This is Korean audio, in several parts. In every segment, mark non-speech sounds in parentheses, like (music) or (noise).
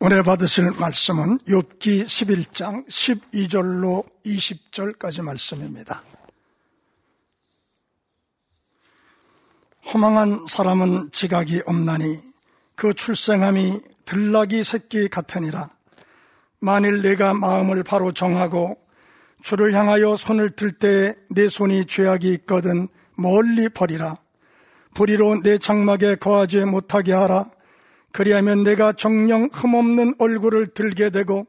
오늘 받으실 말씀은 욥기 11장 12절로 20절까지 말씀입니다. 허망한 사람은 지각이 없나니 그 출생함이 들락이 새끼 같으니라. 만일 내가 마음을 바로 정하고 주를 향하여 손을 들때내 손이 죄악이 있거든 멀리 버리라. 불의로 내 장막에 거하지 못하게 하라. 그리하면 내가 정령 흠없는 얼굴을 들게 되고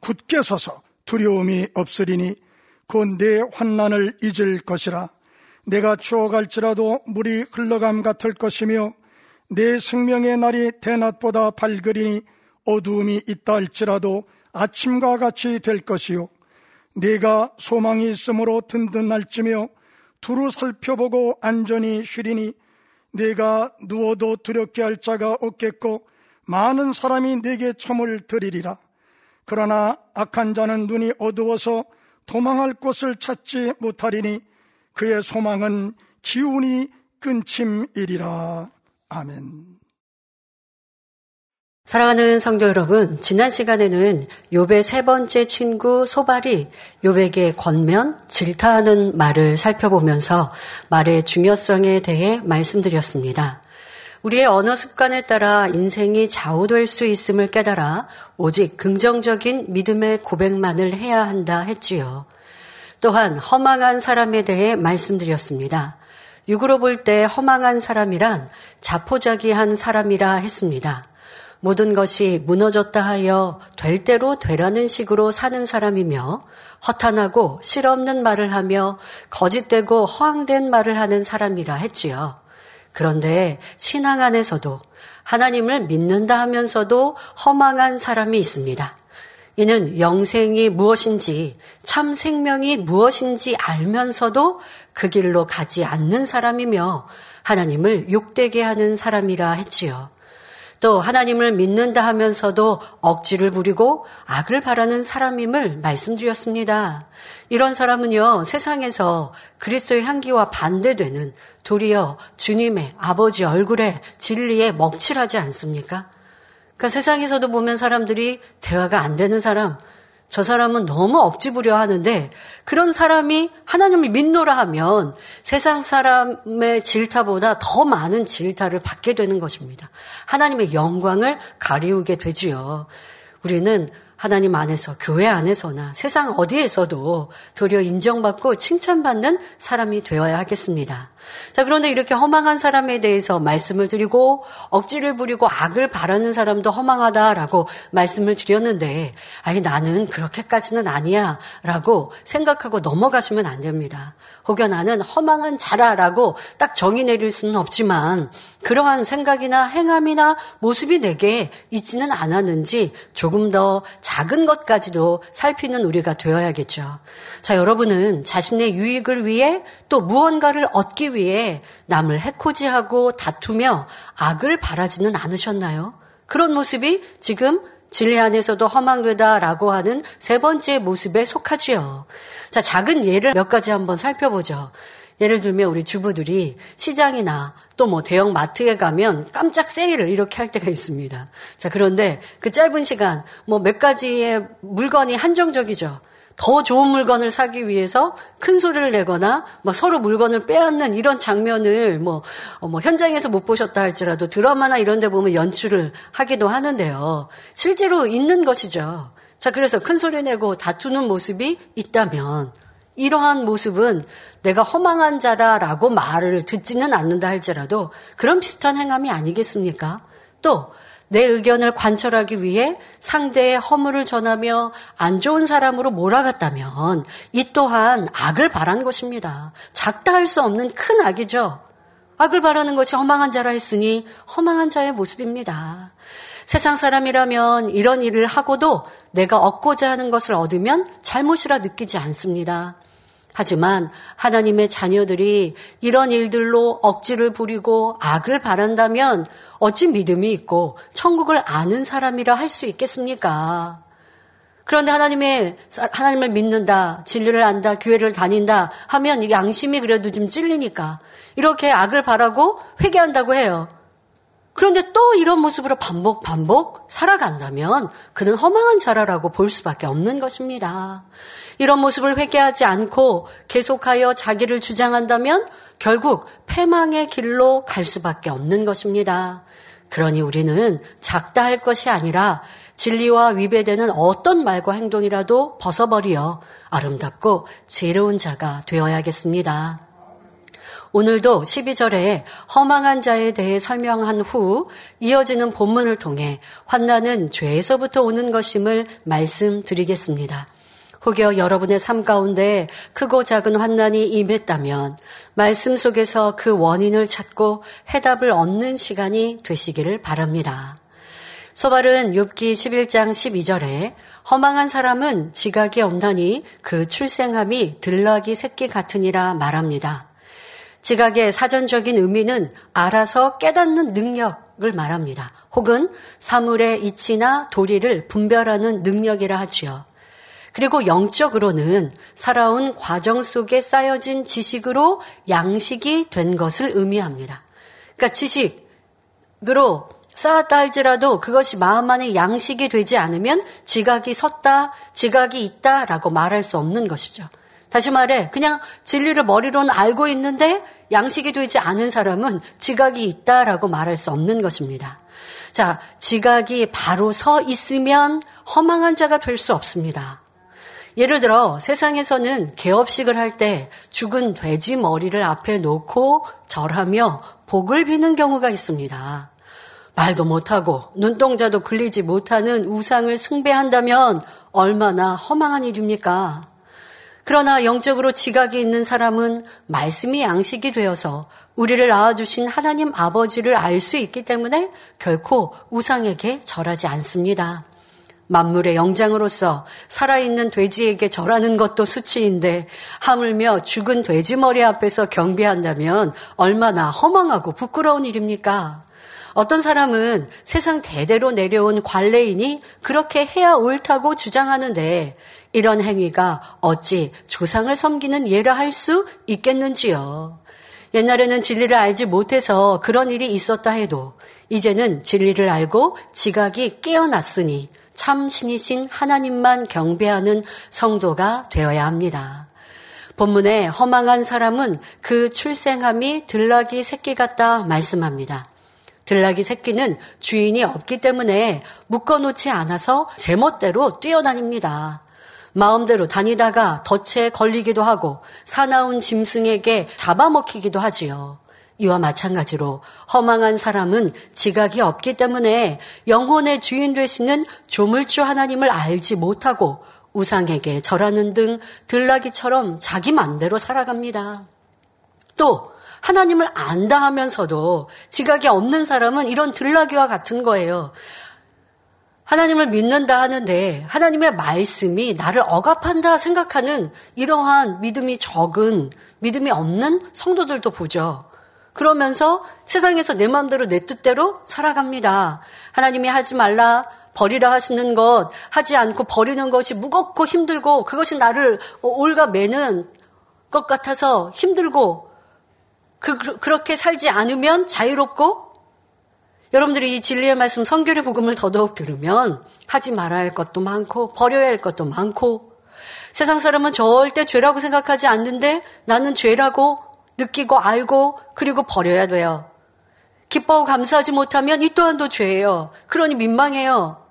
굳게 서서 두려움이 없으리니 곧 내 환난을 잊을 것이라. 내가 추어갈지라도 물이 흘러감 같을 것이며 내 생명의 날이 대낮보다 밝으리니 어두움이 있다 할지라도 아침과 같이 될 것이요. 내가 소망이 있으므로 든든할지며 두루 살펴보고 안전히 쉬리니 내가 누워도 두렵게 할 자가 없겠고 많은 사람이 내게 첨을 드리리라. 그러나 악한 자는 눈이 어두워서 도망할 곳을 찾지 못하리니 그의 소망은 기운이 끊침이리라. 아멘. 사랑하는 성도 여러분, 지난 시간에는 욥의 세 번째 친구 소발이 욥에게 권면, 질타하는 말을 살펴보면서 말의 중요성에 대해 말씀드렸습니다. 우리의 언어 습관에 따라 인생이 좌우될 수 있음을 깨달아 오직 긍정적인 믿음의 고백만을 해야 한다 했지요. 또한 허망한 사람에 대해 말씀드렸습니다. 육으로 볼 때 허망한 사람이란 자포자기한 사람이라 했습니다. 모든 것이 무너졌다 하여 될 대로 되라는 식으로 사는 사람이며 허탄하고 실없는 말을 하며 거짓되고 허황된 말을 하는 사람이라 했지요. 그런데 신앙 안에서도 하나님을 믿는다 하면서도 허망한 사람이 있습니다. 이는 영생이 무엇인지 참 생명이 무엇인지 알면서도 그 길로 가지 않는 사람이며 하나님을 욕되게 하는 사람이라 했지요. 또 하나님을 믿는다 하면서도 억지를 부리고 악을 바라는 사람임을 말씀드렸습니다. 이런 사람은요, 세상에서 그리스도의 향기와 반대되는 도리어 주님의 아버지 얼굴에 진리에 먹칠하지 않습니까? 그러니까 세상에서도 보면 사람들이 대화가 안 되는 사람, 저 사람은 너무 억지 부려 하는데 그런 사람이 하나님을 믿노라 하면 세상 사람의 질타보다 더 많은 질타를 받게 되는 것입니다. 하나님의 영광을 가리우게 되지요. 우리는 하나님 안에서, 교회 안에서나 세상 어디에서도 도리어 인정받고 칭찬받는 사람이 되어야 하겠습니다. 자, 그런데 이렇게 허망한 사람에 대해서 말씀을 드리고 억지를 부리고 악을 바라는 사람도 허망하다라고 말씀을 드렸는데, 아니, 나는 그렇게까지는 아니야. 라고 생각하고 넘어가시면 안 됩니다. 혹여 나는 허망한 자라라고 딱 정의 내릴 수는 없지만 그러한 생각이나 행함이나 모습이 내게 있지는 않았는지 조금 더 작은 것까지도 살피는 우리가 되어야겠죠. 자, 여러분은 자신의 유익을 위해 또 무언가를 얻기 위해 남을 해코지하고 다투며 악을 바라지는 않으셨나요? 그런 모습이 지금 진리 안에서도 허망되다라고 하는 세 번째 모습에 속하지요. 자, 작은 예를 몇 가지 한번 살펴보죠. 예를 들면 우리 주부들이 시장이나 또 뭐 대형 마트에 가면 깜짝 세일을 이렇게 할 때가 있습니다. 자, 그런데 그 짧은 시간 뭐 몇 가지의 물건이 한정적이죠. 더 좋은 물건을 사기 위해서 큰 소리를 내거나 뭐 서로 물건을 빼앗는 이런 장면을 뭐, 어, 뭐 현장에서 못 보셨다 할지라도 드라마나 이런 데 보면 연출을 하기도 하는데요. 실제로 있는 것이죠. 자, 그래서 큰 소리 내고 다투는 모습이 있다면 이러한 모습은 내가 허망한 자라라고 말을 듣지는 않는다 할지라도 그런 비슷한 행함이 아니겠습니까? 또 내 의견을 관철하기 위해 상대의 허물을 전하며 안 좋은 사람으로 몰아갔다면 이 또한 악을 바란 것입니다. 작다 할 수 없는 큰 악이죠. 악을 바라는 것이 허망한 자라 했으니 허망한 자의 모습입니다. 세상 사람이라면 이런 일을 하고도 내가 얻고자 하는 것을 얻으면 잘못이라 느끼지 않습니다. 하지만 하나님의 자녀들이 이런 일들로 억지를 부리고 악을 바란다면 어찌 믿음이 있고 천국을 아는 사람이라 할 수 있겠습니까? 그런데 하나님의 하나님을 믿는다, 진리를 안다, 교회를 다닌다 하면 양심이 그래도 좀 찔리니까 이렇게 악을 바라고 회개한다고 해요. 그런데 또 이런 모습으로 반복 반복 살아간다면 그는 허망한 자라라고 볼 수밖에 없는 것입니다. 이런 모습을 회개하지 않고 계속하여 자기를 주장한다면 결국 패망의 길로 갈 수밖에 없는 것입니다. 그러니 우리는 작다 할 것이 아니라 진리와 위배되는 어떤 말과 행동이라도 벗어버리어 아름답고 지혜로운 자가 되어야겠습니다. 오늘도 12절에 허망한 자에 대해 설명한 후 이어지는 본문을 통해 환난은 죄에서부터 오는 것임을 말씀드리겠습니다. 혹여 여러분의 삶 가운데 크고 작은 환난이 임했다면 말씀 속에서 그 원인을 찾고 해답을 얻는 시간이 되시기를 바랍니다. 소발은 욥기 11장 12절에 허망한 사람은 지각이 없나니 그 출생함이 들락이 새끼 같으니라 말합니다. 지각의 사전적인 의미는 알아서 깨닫는 능력을 말합니다. 혹은 사물의 이치나 도리를 분별하는 능력이라 하지요. 그리고 영적으로는 살아온 과정 속에 쌓여진 지식으로 양식이 된 것을 의미합니다. 그러니까 지식으로 쌓았다 할지라도 그것이 마음 안에 양식이 되지 않으면 지각이 섰다, 지각이 있다라고 말할 수 없는 것이죠. 다시 말해, 그냥 진리를 머리로는 알고 있는데 양식이 되지 않은 사람은 지각이 있다라고 말할 수 없는 것입니다. 자, 지각이 바로 서 있으면 허망한 자가 될 수 없습니다. 예를 들어 세상에서는 개업식을 할 때 죽은 돼지 머리를 앞에 놓고 절하며 복을 비는 경우가 있습니다. 말도 못하고 눈동자도 굴리지 못하는 우상을 숭배한다면 얼마나 허망한 일입니까? 그러나 영적으로 지각이 있는 사람은 말씀이 양식이 되어서 우리를 낳아주신 하나님 아버지를 알 수 있기 때문에 결코 우상에게 절하지 않습니다. 만물의 영장으로서 살아있는 돼지에게 절하는 것도 수치인데 하물며 죽은 돼지 머리 앞에서 경배한다면 얼마나 허망하고 부끄러운 일입니까? 어떤 사람은 세상 대대로 내려온 관례인이 그렇게 해야 옳다고 주장하는데 이런 행위가 어찌 조상을 섬기는 예라 할 수 있겠는지요. 옛날에는 진리를 알지 못해서 그런 일이 있었다 해도 이제는 진리를 알고 지각이 깨어났으니 참 신이신 하나님만 경배하는 성도가 되어야 합니다. 본문에 허망한 사람은 그 출생함이 들락이 새끼 같다 말씀합니다. 들락이 새끼는 주인이 없기 때문에 묶어놓지 않아서 제멋대로 뛰어다닙니다. 마음대로 다니다가 덫에 걸리기도 하고 사나운 짐승에게 잡아먹히기도 하지요. 이와 마찬가지로 허망한 사람은 지각이 없기 때문에 영혼의 주인 되시는 조물주 하나님을 알지 못하고 우상에게 절하는 등 들나기처럼 자기 맘대로 살아갑니다. 또 하나님을 안다 하면서도 지각이 없는 사람은 이런 들나기와 같은 거예요. 하나님을 믿는다 하는데 하나님의 말씀이 나를 억압한다 생각하는 이러한 믿음이 적은 믿음이 없는 성도들도 보죠. 그러면서 세상에서 내 마음대로 내 뜻대로 살아갑니다. 하나님이 하지 말라 버리라 하시는 것 하지 않고 버리는 것이 무겁고 힘들고 그것이 나를 올가 매는 것 같아서 힘들고 그, 그렇게 살지 않으면 자유롭고 여러분들이 이 진리의 말씀 성결의 복음을 더더욱 들으면 하지 말아야 할 것도 많고 버려야 할 것도 많고 세상 사람은 절대 죄라고 생각하지 않는데 나는 죄라고 느끼고 알고 그리고 버려야 돼요. 기뻐하고 감사하지 못하면 이 또한도 죄예요. 그러니 민망해요.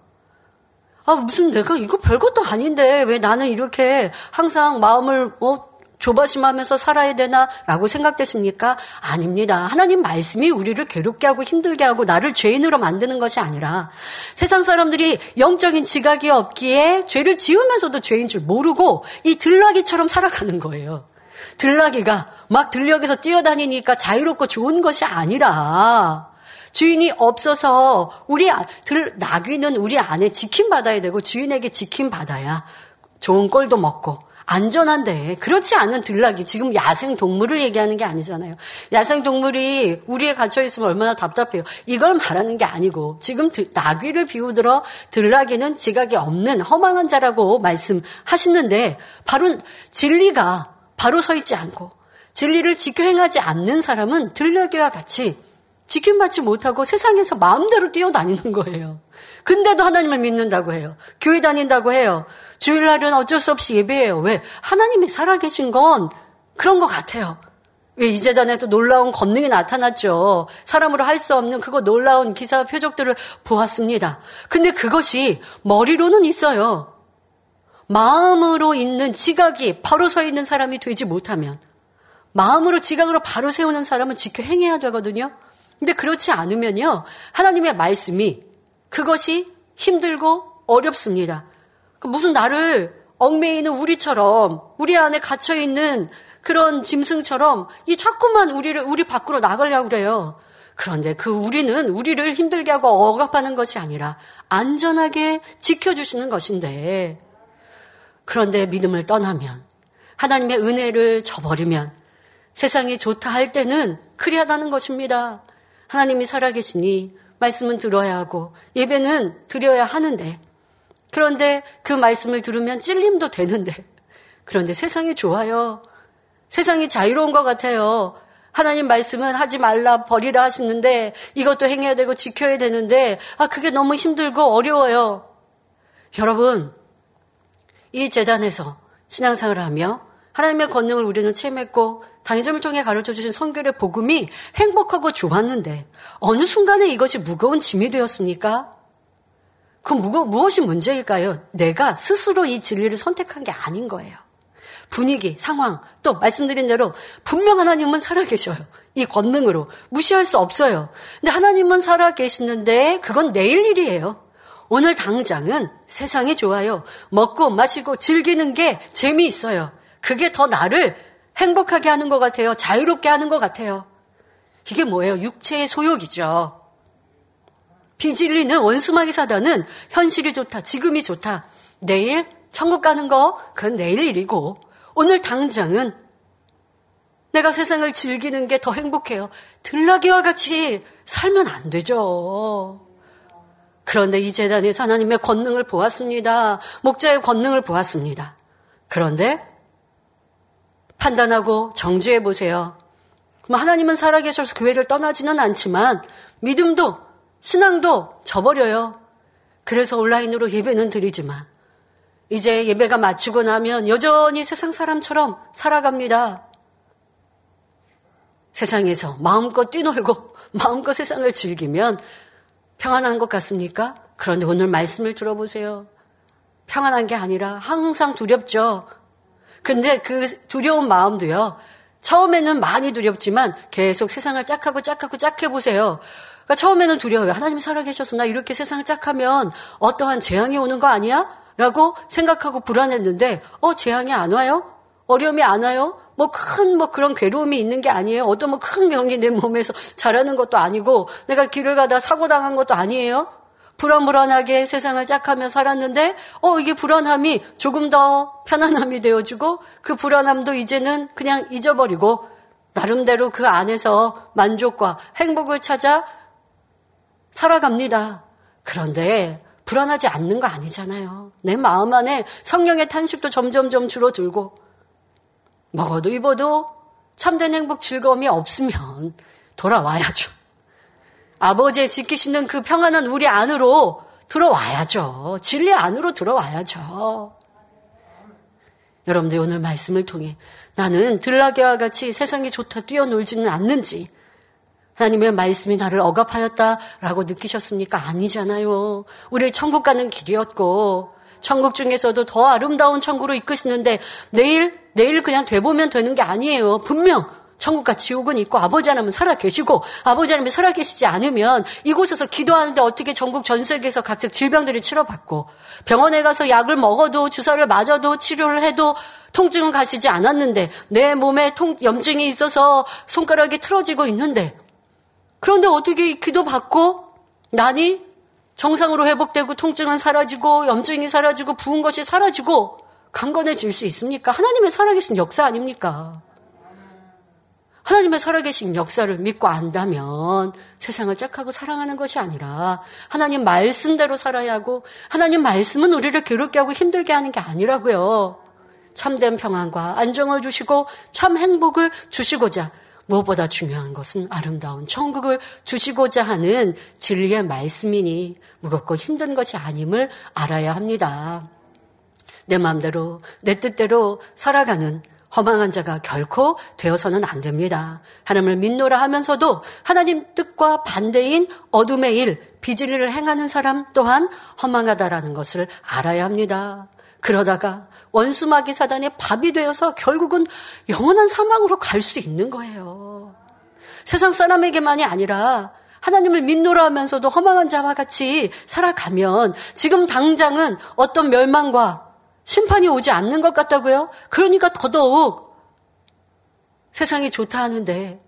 아, 무슨 내가 이거 별것도 아닌데 왜 나는 이렇게 항상 마음을 어, 조바심하면서 살아야 되나? 라고 생각되십니까? 아닙니다. 하나님 말씀이 우리를 괴롭게 하고 힘들게 하고 나를 죄인으로 만드는 것이 아니라 세상 사람들이 영적인 지각이 없기에 죄를 지으면서도 죄인 줄 모르고 이 들나기처럼 살아가는 거예요. 들나기가 막 들녘에서 뛰어다니니까 자유롭고 좋은 것이 아니라 주인이 없어서 우리 아, 들 나귀는 우리 안에 지킴 받아야 되고 주인에게 지킴 받아야 좋은 꼴도 먹고 안전한데 그렇지 않은 들락이 지금 야생 동물을 얘기하는 게 아니잖아요. 야생 동물이 우리에 갇혀 있으면 얼마나 답답해요. 이걸 말하는 게 아니고 지금 나귀를 비우들어 들락이는 지각이 없는 허망한 자라고 말씀하시는데 바로 진리가 바로 서 있지 않고 진리를 지켜 행하지 않는 사람은 들러기와 같이 지킴받지 못하고 세상에서 마음대로 뛰어다니는 거예요. 근데도 하나님을 믿는다고 해요. 교회 다닌다고 해요. 주일날은 어쩔 수 없이 예배해요. 왜? 하나님이 살아계신 건 그런 것 같아요. 왜 이 재단에도 놀라운 권능이 나타났죠. 사람으로 할 수 없는 그거 놀라운 기사 표적들을 보았습니다. 근데 그것이 머리로는 있어요. 마음으로 있는 지각이 바로 서 있는 사람이 되지 못하면 마음으로 지각으로 바로 세우는 사람은 지켜 행해야 되거든요. 근데 그렇지 않으면요. 하나님의 말씀이 그것이 힘들고 어렵습니다. 그 무슨 나를 얽매이는 우리처럼 우리 안에 갇혀 있는 그런 짐승처럼 이 자꾸만 우리를 우리 밖으로 나가려고 그래요. 그런데 그 우리는 우리를 힘들게 하고 억압하는 것이 아니라 안전하게 지켜주시는 것인데 그런데 믿음을 떠나면 하나님의 은혜를 저버리면 세상이 좋다 할 때는 그리하다는 것입니다. 하나님이 살아계시니 말씀은 들어야 하고 예배는 드려야 하는데 그런데 그 말씀을 들으면 찔림도 되는데 그런데 세상이 좋아요. 세상이 자유로운 것 같아요. 하나님 말씀은 하지 말라 버리라 하시는데 이것도 행해야 되고 지켜야 되는데 아 그게 너무 힘들고 어려워요. 여러분 이 재단에서 신앙생활을 하며 하나님의 권능을 우리는 체험했고 당점을 통해 가르쳐 주신 성결의 복음이 행복하고 좋았는데 어느 순간에 이것이 무거운 짐이 되었습니까? 그 무거, 무엇이 문제일까요? 내가 스스로 이 진리를 선택한 게 아닌 거예요. 분위기, 상황, 또 말씀드린 대로 분명 하나님은 살아계셔요. 이 권능으로. 무시할 수 없어요. 근데 하나님은 살아계시는데 그건 내일 일이에요. 오늘 당장은 세상이 좋아요. 먹고 마시고 즐기는 게 재미있어요. 그게 더 나를 행복하게 하는 것 같아요. 자유롭게 하는 것 같아요. 이게 뭐예요? 육체의 소욕이죠. 비질리는 원수마귀 사단은 현실이 좋다, 지금이 좋다. 내일 천국 가는 거, 그건 내일 일이고, 오늘 당장은 내가 세상을 즐기는 게 더 행복해요. 들나귀와 같이 살면 안 되죠. 그런데 이 재단에서 하나님의 권능을 보았습니다. 목자의 권능을 보았습니다. 그런데 판단하고 정죄해 보세요. 하나님은 살아계셔서 교회를 떠나지는 않지만 믿음도 신앙도 저버려요. 그래서 온라인으로 예배는 드리지만 이제 예배가 마치고 나면 여전히 세상 사람처럼 살아갑니다. 세상에서 마음껏 뛰놀고 마음껏 세상을 즐기면 평안한 것 같습니까? 그런데 오늘 말씀을 들어보세요. 평안한 게 아니라 항상 두렵죠. 근데 그 두려운 마음도요. 처음에는 많이 두렵지만 계속 세상을 짝하고 짝하고 짝해 보세요. 그러니까 처음에는 두려워요. 하나님이 살아계셔서 나 이렇게 세상을 짝하면 어떠한 재앙이 오는 거 아니야? 라고 생각하고 불안했는데, 어, 재앙이 안 와요? 어려움이 안 와요? 뭐 큰뭐 뭐 그런 괴로움이 있는 게 아니에요. 어떤 뭐 큰 병이 내 몸에서 자라는 것도 아니고 내가 길을 가다 사고 당한 것도 아니에요. 불안불안하게 세상을 짝하며 살았는데 어 이게 불안함이 조금 더 편안함이 되어지고 그 불안함도 이제는 그냥 잊어버리고 나름대로 그 안에서 만족과 행복을 찾아 살아갑니다. 그런데 불안하지 않는 거 아니잖아요. 내 마음 안에 성령의 탄식도 점점점 줄어들고 먹어도 입어도 참된 행복 즐거움이 없으면 돌아와야죠. 아버지의 지키시는 그 평안한 우리 안으로 들어와야죠. 진리 안으로 들어와야죠. 여러분들 오늘 말씀을 통해 나는 들라게와 같이 세상이 좋다 뛰어놀지는 않는지 하나님의 말씀이 나를 억압하였다라고 느끼셨습니까? 아니잖아요. 우리 천국 가는 길이었고 천국 중에서도 더 아름다운 천국으로 이끄시는데 내일 내일 그냥 돼보면 되는 게 아니에요. 분명 천국과 지옥은 있고 아버지 하나님은 살아계시고 아버지 하나님이 살아계시지 않으면 이곳에서 기도하는데 어떻게 전국 전 세계에서 각종 질병들이 치료받고 병원에 가서 약을 먹어도 주사를 맞아도 치료를 해도 통증은 가시지 않았는데 내 몸에 통, 염증이 있어서 손가락이 틀어지고 있는데 그런데 어떻게 기도받고 난이 정상으로 회복되고 통증은 사라지고 염증이 사라지고 부은 것이 사라지고 강건해질 수 있습니까? 하나님의 살아계신 역사 아닙니까? 하나님의 살아계신 역사를 믿고 안다면 세상을 짝하고 사랑하는 것이 아니라 하나님 말씀대로 살아야 하고 하나님 말씀은 우리를 괴롭게 하고 힘들게 하는 게 아니라고요. 참된 평안과 안정을 주시고 참 행복을 주시고자 무엇보다 중요한 것은 아름다운 천국을 주시고자 하는 진리의 말씀이니 무겁고 힘든 것이 아님을 알아야 합니다. 내 마음대로, 내 뜻대로 살아가는 허망한 자가 결코 되어서는 안 됩니다. 하나님을 믿노라 하면서도 하나님 뜻과 반대인 어둠의 일, 비질리를 행하는 사람 또한 허망하다라는 것을 알아야 합니다. 그러다가 원수마귀 사단의 밥이 되어서 결국은 영원한 사망으로 갈 수 있는 거예요. 세상 사람에게만이 아니라 하나님을 믿노라 하면서도 허망한 자와 같이 살아가면 지금 당장은 어떤 멸망과 심판이 오지 않는 것 같다고요? 그러니까 더더욱 세상이 좋다 하는데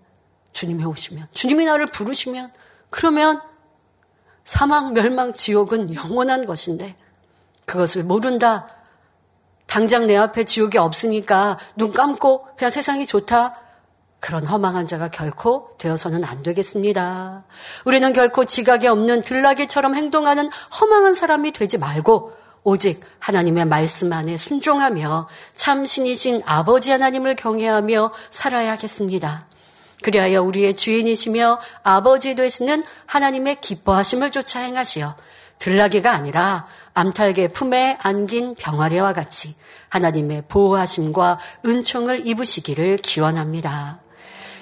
주님이 오시면, 주님이 나를 부르시면, 그러면 사망, 멸망, 지옥은 영원한 것인데 그것을 모른다. 당장 내 앞에 지옥이 없으니까 눈 감고 그냥 세상이 좋다. 그런 허망한 자가 결코 되어서는 안 되겠습니다. 우리는 결코 지각이 없는 들나귀처럼 행동하는 허망한 사람이 되지 말고 오직 하나님의 말씀 안에 순종하며 참 신이신 아버지 하나님을 경외하며 살아야겠습니다. 그리하여 우리의 주인이시며 아버지 되시는 하나님의 기뻐하심을 쫓아 행하시어 들나귀가 아니라 암탉의 품에 안긴 병아리와 같이 하나님의 보호하심과 은총을 입으시기를 기원합니다.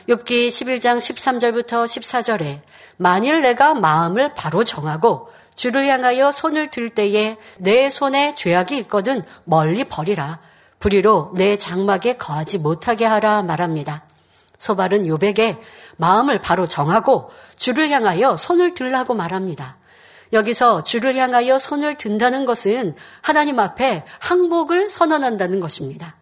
욥기 11장 13절부터 14절에 만일 내가 마음을 바로 정하고 주를 향하여 손을 들 때에 내 손에 죄악이 있거든 멀리 버리라. 불의로 내 장막에 거하지 못하게 하라 말합니다. 소발은 요백에 마음을 바로 정하고 주를 향하여 손을 들라고 말합니다. 여기서 주를 향하여 손을 든다는 것은 하나님 앞에 항복을 선언한다는 것입니다.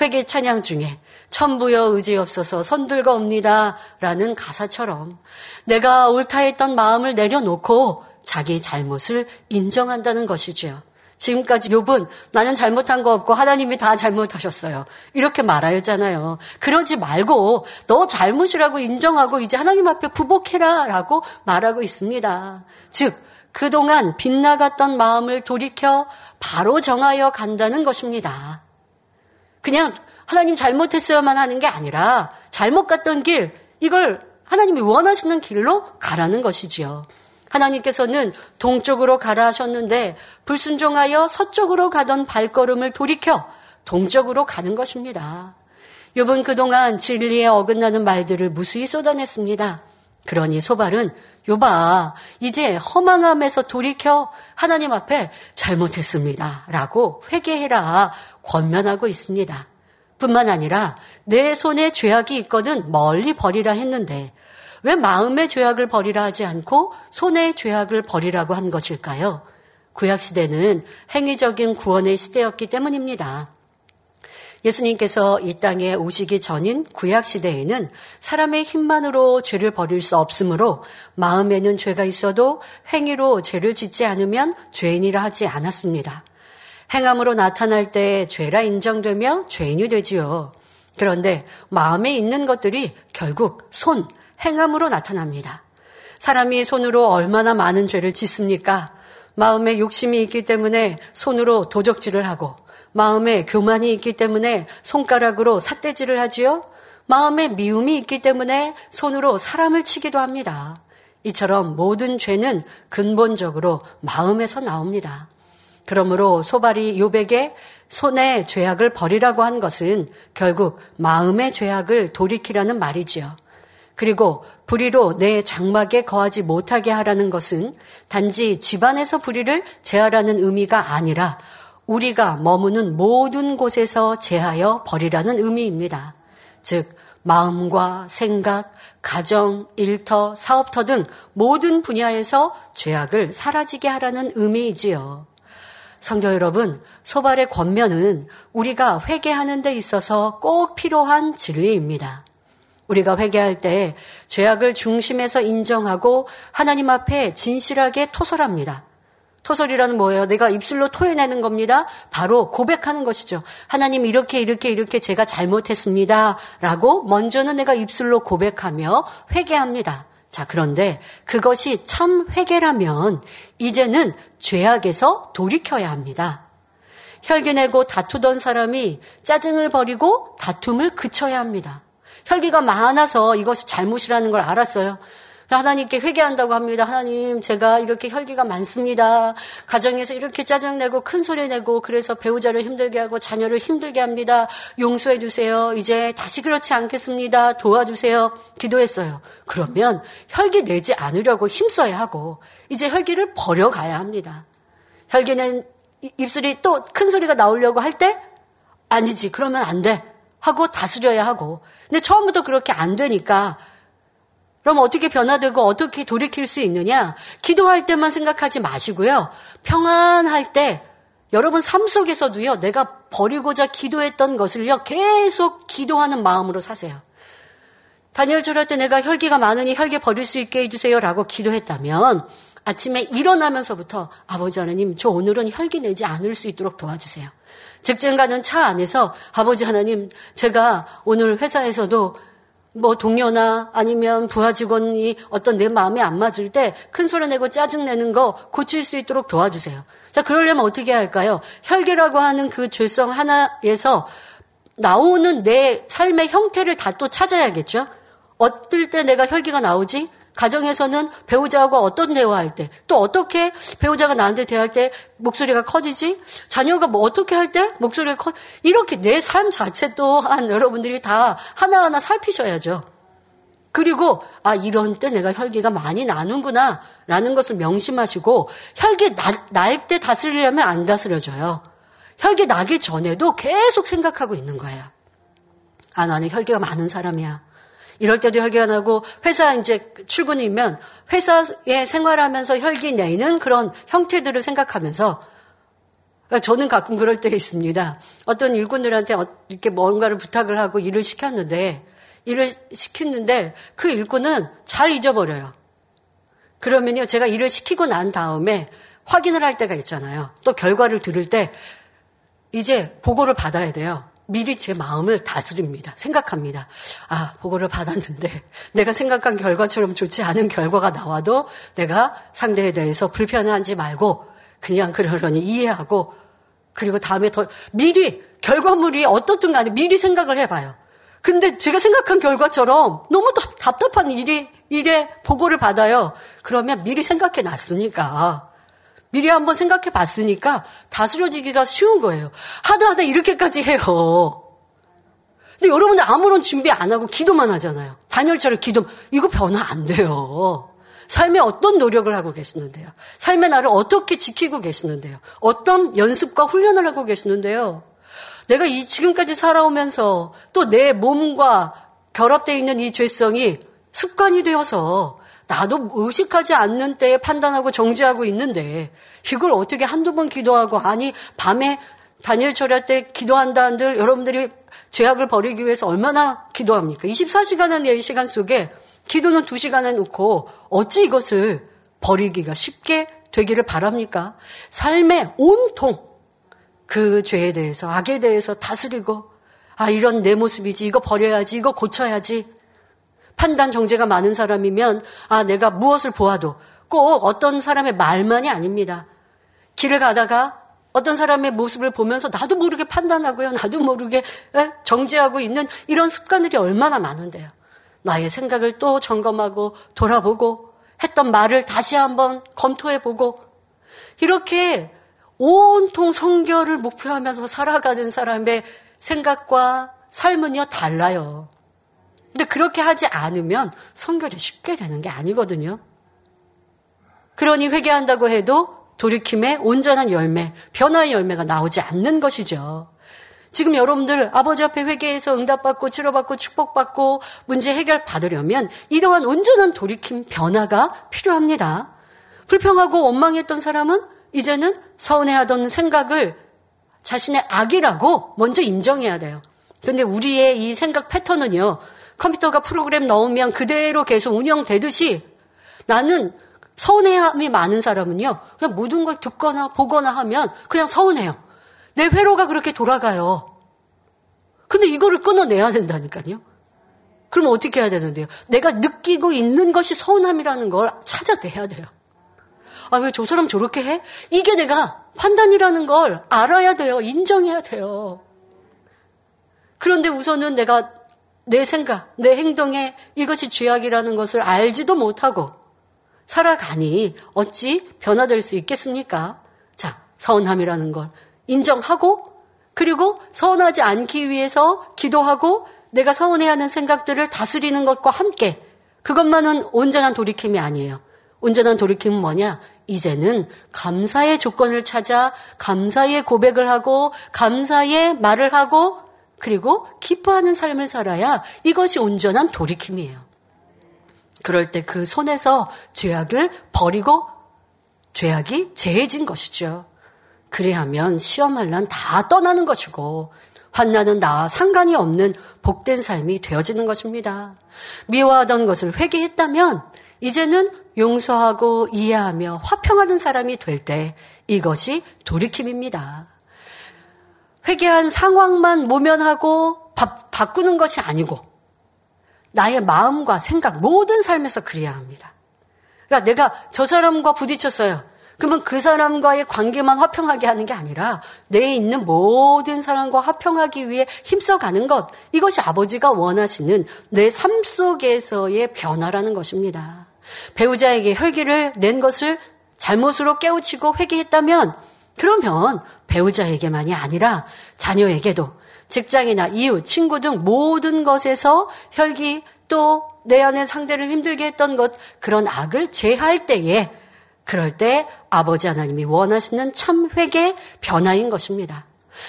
회개 찬양 중에 천부여 의지 없어서 손들고 옵니다. 라는 가사처럼 내가 옳다 했던 마음을 내려놓고 자기 잘못을 인정한다는 것이지요. 지금까지 욥은 나는 잘못한 거 없고 하나님이 다 잘못하셨어요. 이렇게 말하였잖아요. 그러지 말고 너 잘못이라고 인정하고 이제 하나님 앞에 부복해라라고 말하고 있습니다. 즉 그동안 빗나갔던 마음을 돌이켜 바로 정하여 간다는 것입니다. 그냥 하나님 잘못했어야만 하는 게 아니라 잘못 갔던 길 이걸 하나님이 원하시는 길로 가라는 것이지요. 하나님께서는 동쪽으로 가라 하셨는데 불순종하여 서쪽으로 가던 발걸음을 돌이켜 동쪽으로 가는 것입니다. 욥은 그동안 진리에 어긋나는 말들을 무수히 쏟아냈습니다. 그러니 소발은 욥아 이제 허망함에서 돌이켜 하나님 앞에 잘못했습니다. 라고 회개해라 권면하고 있습니다. 뿐만 아니라 내 손에 죄악이 있거든 멀리 버리라 했는데 왜 마음의 죄악을 버리라 하지 않고 손의 죄악을 버리라고 한 것일까요? 구약시대는 행위적인 구원의 시대였기 때문입니다. 예수님께서 이 땅에 오시기 전인 구약시대에는 사람의 힘만으로 죄를 버릴 수 없으므로 마음에는 죄가 있어도 행위로 죄를 짓지 않으면 죄인이라 하지 않았습니다. 행함으로 나타날 때 죄라 인정되며 죄인이 되지요. 그런데 마음에 있는 것들이 결국 손, 행함으로 나타납니다. 사람이 손으로 얼마나 많은 죄를 짓습니까? 마음에 욕심이 있기 때문에 손으로 도적질을 하고 마음에 교만이 있기 때문에 손가락으로 삿대질을 하지요. 마음에 미움이 있기 때문에 손으로 사람을 치기도 합니다. 이처럼 모든 죄는 근본적으로 마음에서 나옵니다. 그러므로 소발이 요백에 손의 죄악을 버리라고 한 것은 결국 마음의 죄악을 돌이키라는 말이지요. 그리고 불의로 내 장막에 거하지 못하게 하라는 것은 단지 집안에서 불의를 제하라는 의미가 아니라 우리가 머무는 모든 곳에서 제하여 버리라는 의미입니다. 즉, 마음과 생각, 가정, 일터, 사업터 등 모든 분야에서 죄악을 사라지게 하라는 의미이지요. 성도 여러분, 소발의 권면은 우리가 회개하는 데 있어서 꼭 필요한 진리입니다. 우리가 회개할 때 죄악을 중심에서 인정하고 하나님 앞에 진실하게 토설합니다. 토설이라는 뭐예요? 내가 입술로 토해내는 겁니다. 바로 고백하는 것이죠. 하나님 이렇게 이렇게 이렇게 제가 잘못했습니다. 라고 먼저는 내가 입술로 고백하며 회개합니다. 자, 그런데 그것이 참 회개라면 이제는 죄악에서 돌이켜야 합니다. 혈기 내고 다투던 사람이 짜증을 버리고 다툼을 그쳐야 합니다. 혈기가 많아서 이것이 잘못이라는 걸 알았어요. 하나님께 회개한다고 합니다. 하나님, 제가 이렇게 혈기가 많습니다. 가정에서 이렇게 짜증내고 큰 소리 내고 그래서 배우자를 힘들게 하고 자녀를 힘들게 합니다. 용서해 주세요. 이제 다시 그렇지 않겠습니다. 도와주세요. 기도했어요. 그러면 혈기 내지 않으려고 힘써야 하고 이제 혈기를 버려가야 합니다. 혈기는 입술이 또 큰 소리가 나오려고 할 때 아니지. 그러면 안 돼. 하고 다스려야 하고. 근데 처음부터 그렇게 안 되니까 그럼 어떻게 변화되고 어떻게 돌이킬 수 있느냐? 기도할 때만 생각하지 마시고요. 평안할 때 여러분 삶 속에서도요. 내가 버리고자 기도했던 것을요. 계속 기도하는 마음으로 사세요. 다니엘 절 할 때 내가 혈기가 많으니 혈기 버릴 수 있게 해주세요라고 기도했다면 아침에 일어나면서부터 아버지 하나님 저 오늘은 혈기 내지 않을 수 있도록 도와주세요. 직장 가는 차 안에서 아버지 하나님 제가 오늘 회사에서도 뭐 동료나 아니면 부하 직원이 어떤 내 마음에 안 맞을 때 큰 소리 내고 짜증 내는 거 고칠 수 있도록 도와주세요. 자, 그러려면 어떻게 할까요? 혈기라고 하는 그 죄성 하나에서 나오는 내 삶의 형태를 다 또 찾아야겠죠? 어떨 때 내가 혈기가 나오지? 가정에서는 배우자하고 어떤 대화할 때, 또 어떻게 배우자가 나한테 대할 때 목소리가 커지지? 자녀가 뭐 어떻게 할 때 목소리가 커, 이렇게 내 삶 자체 또한 (laughs) 여러분들이 다 하나하나 살피셔야죠. 그리고, 아, 이런 때 내가 혈기가 많이 나는구나, 라는 것을 명심하시고, 혈기 나, 날때 다스리려면 안 다스려져요. 혈기 나기 전에도 계속 생각하고 있는 거예요. 아, 나는 혈기가 많은 사람이야. 이럴 때도 혈기가 나고 회사 이제 출근이면 회사에 생활하면서 혈기 내는 그런 형태들을 생각하면서 저는 가끔 그럴 때가 있습니다. 어떤 일꾼들한테 어, 이렇게 뭔가를 부탁을 하고 일을 시켰는데 일을 시켰는데 그 일꾼은 잘 잊어버려요. 그러면요 제가 일을 시키고 난 다음에 확인을 할 때가 있잖아요. 또 결과를 들을 때 이제 보고를 받아야 돼요. 미리 제 마음을 다스립니다. 생각합니다. 아, 보고를 받았는데 내가 생각한 결과처럼 좋지 않은 결과가 나와도 내가 상대에 대해서 불편하지 말고 그냥 그러려니 이해하고 그리고 다음에 더 미리 결과물이 어떻든 간에 미리 생각을 해봐요. 근데 제가 생각한 결과처럼 너무 답답한 일이 일에 보고를 받아요. 그러면 미리 생각해 놨으니까 미리 한번 생각해 봤으니까 다스려지기가 쉬운 거예요. 하다 하다 이렇게까지 해요. 근데 여러분들 아무런 준비 안 하고 기도만 하잖아요. 단열처럼 기도, 이거 변화 안 돼요. 삶에 어떤 노력을 하고 계시는데요. 삶의 나를 어떻게 지키고 계시는데요. 어떤 연습과 훈련을 하고 계시는데요. 내가 이 지금까지 살아오면서 또 내 몸과 결합되어 있는 이 죄성이 습관이 되어서 나도 의식하지 않는 때에 판단하고 정지하고 있는데 이걸 어떻게 한두 번 기도하고 아니 밤에 다니엘 절할 때 기도한다는들 여러분들이 죄악을 버리기 위해서 얼마나 기도합니까? 24시간은 내 시간 속에 기도는 2시간에 놓고 어찌 이것을 버리기가 쉽게 되기를 바랍니까? 삶의 온통 그 죄에 대해서 악에 대해서 다스리고 아 이런 내 모습이지 이거 버려야지 이거 고쳐야지 판단 정제가 많은 사람이면 아 내가 무엇을 보아도 꼭 어떤 사람의 말만이 아닙니다. 길을 가다가 어떤 사람의 모습을 보면서 나도 모르게 판단하고요. 나도 모르게 정지하고 있는 이런 습관들이 얼마나 많은데요. 나의 생각을 또 점검하고 돌아보고 했던 말을 다시 한번 검토해 보고 이렇게 온통 성결을 목표하면서 살아가는 사람의 생각과 삶은요 달라요. 근데 그렇게 하지 않으면 성결이 쉽게 되는 게 아니거든요. 그러니 회개한다고 해도 돌이킴의 온전한 열매, 변화의 열매가 나오지 않는 것이죠. 지금 여러분들 아버지 앞에 회개해서 응답받고 치료받고 축복받고 문제 해결 받으려면 이러한 온전한 돌이킴 변화가 필요합니다. 불평하고 원망했던 사람은 이제는 서운해하던 생각을 자신의 악이라고 먼저 인정해야 돼요. 근데 우리의 이 생각 패턴은요. 컴퓨터가 프로그램 넣으면 그대로 계속 운영되듯이 나는 서운해함이 많은 사람은요, 그냥 모든 걸 듣거나 보거나 하면 그냥 서운해요. 내 회로가 그렇게 돌아가요. 근데 이거를 끊어내야 된다니까요. 그럼 어떻게 해야 되는데요? 내가 느끼고 있는 것이 서운함이라는 걸 찾아내야 돼요. 아, 왜 저 사람 저렇게 해? 이게 내가 판단이라는 걸 알아야 돼요. 인정해야 돼요. 그런데 우선은 내가 내 생각, 내 행동에 이것이 죄악이라는 것을 알지도 못하고 살아가니 어찌 변화될 수 있겠습니까? 자, 서운함이라는 걸 인정하고 그리고 서운하지 않기 위해서 기도하고 내가 서운해하는 생각들을 다스리는 것과 함께 그것만은 온전한 돌이킴이 아니에요. 온전한 돌이킴은 뭐냐? 이제는 감사의 조건을 찾아 감사의 고백을 하고 감사의 말을 하고 그리고 기뻐하는 삶을 살아야 이것이 온전한 돌이킴이에요. 그럴 때 그 손에서 죄악을 버리고 죄악이 재해진 것이죠. 그래야면 시험할 난 다 떠나는 것이고 환난은 나와 상관이 없는 복된 삶이 되어지는 것입니다. 미워하던 것을 회개했다면 이제는 용서하고 이해하며 화평하는 사람이 될 때 이것이 돌이킴입니다. 회개한 상황만 모면하고 바, 바꾸는 것이 아니고 나의 마음과 생각 모든 삶에서 그래야 합니다. 그러니까 내가 저 사람과 부딪혔어요. 그러면 그 사람과의 관계만 화평하게 하는 게 아니라 내에 있는 모든 사람과 화평하기 위해 힘써가는 것. 이것이 아버지가 원하시는 내 삶 속에서의 변화라는 것입니다. 배우자에게 혈기를 낸 것을 잘못으로 깨우치고 회개했다면 그러면 배우자에게만이 아니라 자녀에게도 직장이나 이웃, 친구 등 모든 것에서 혈기 또 내 안에 상대를 힘들게 했던 것 그런 악을 제할 때에 그럴 때 아버지 하나님이 원하시는 참 회개 변화인 것입니다.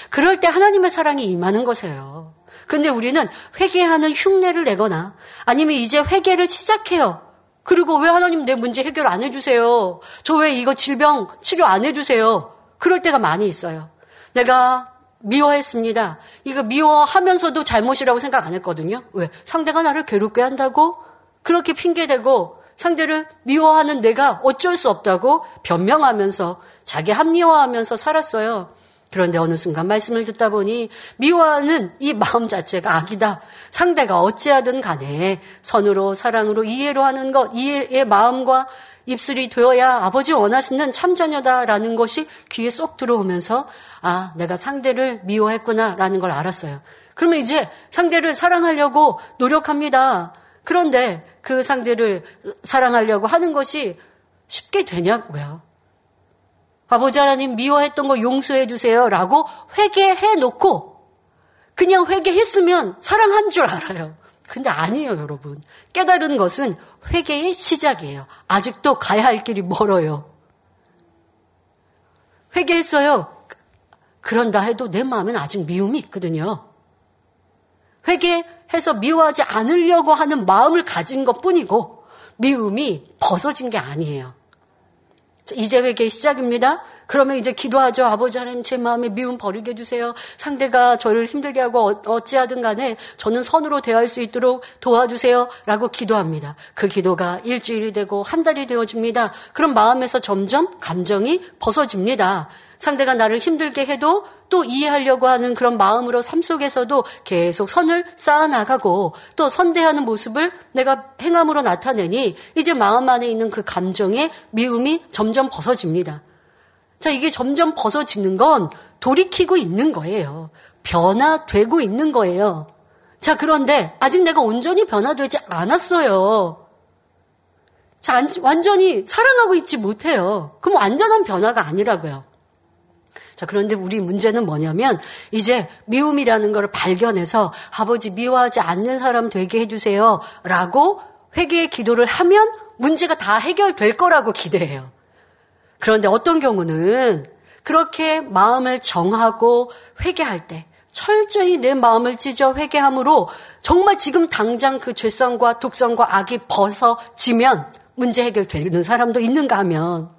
그럴 때 하나님의 사랑이 임하는 것이에요. 근데 우리는 회개하는 흉내를 내거나 아니면 이제 회개를 시작해요. 그리고 왜 하나님 내 문제 해결 안 해주세요? 저 왜 이거 질병 치료 안 해주세요? 그럴 때가 많이 있어요. 내가 미워했습니다. 이거 미워하면서도 잘못이라고 생각 안 했거든요. 왜? 상대가 나를 괴롭게 한다고? 그렇게 핑계대고 상대를 미워하는 내가 어쩔 수 없다고 변명하면서 자기 합리화하면서 살았어요. 그런데 어느 순간 말씀을 듣다 보니 미워하는 이 마음 자체가 악이다. 상대가 어찌하든 간에 선으로 사랑으로 이해로 하는 것, 이해의 마음과 입술이 되어야 아버지 원하시는 참자녀다라는 것이 귀에 쏙 들어오면서 아, 내가 상대를 미워했구나라는 걸 알았어요. 그러면 이제 상대를 사랑하려고 노력합니다. 그런데 그 상대를 사랑하려고 하는 것이 쉽게 되냐고요. 아버지 하나님 미워했던 거 용서해 주세요. 라고 회개해 놓고 그냥 회개했으면 사랑한 줄 알아요. 근데 아니에요, 여러분. 깨달은 것은 회개의 시작이에요. 아직도 가야 할 길이 멀어요. 회개했어요. 그런다 해도 내 마음엔 아직 미움이 있거든요. 회개해서 미워하지 않으려고 하는 마음을 가진 것 뿐이고 미움이 벗어진 게 아니에요. 이제 회개 시작입니다. 그러면 이제 기도하죠. 아버지 하나님 제 마음에 미움 버리게 해주세요. 상대가 저를 힘들게 하고 어, 어찌하든 간에 저는 선으로 대할 수 있도록 도와주세요. 라고 기도합니다. 그 기도가 일주일이 되고 한 달이 되어집니다. 그럼 마음에서 점점 감정이 벗어집니다. 상대가 나를 힘들게 해도 또 이해하려고 하는 그런 마음으로 삶 속에서도 계속 선을 쌓아나가고 또 선대하는 모습을 내가 행함으로 나타내니 이제 마음 안에 있는 그 감정의 미움이 점점 벗어집니다. 자, 이게 점점 벗어지는 건 돌이키고 있는 거예요. 변화되고 있는 거예요. 자, 그런데 아직 내가 온전히 변화되지 않았어요. 자, 완전히 사랑하고 있지 못해요. 그럼 완전한 변화가 아니라고요. 자, 그런데 우리 문제는 뭐냐면 이제 미움이라는 것을 발견해서 아버지 미워하지 않는 사람 되게 해주세요. 라고 회개의 기도를 하면 문제가 다 해결될 거라고 기대해요. 그런데 어떤 경우는 그렇게 마음을 정하고 회개할 때 철저히 내 마음을 찢어 회개함으로 정말 지금 당장 그 죄성과 독성과 악이 벗어지면 문제 해결되는 사람도 있는가 하면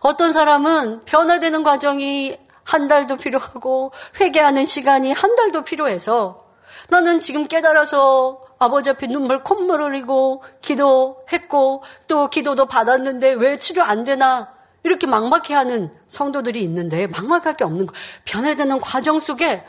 어떤 사람은 변화되는 과정이 한 달도 필요하고 회개하는 시간이 한 달도 필요해서 나는 지금 깨달아서 아버지 앞에 눈물 콧물 흘리고 기도했고 또 기도도 받았는데 왜 치료 안 되나 이렇게 막막해하는 성도들이 있는데 막막할 게 없는 거 변화되는 과정 속에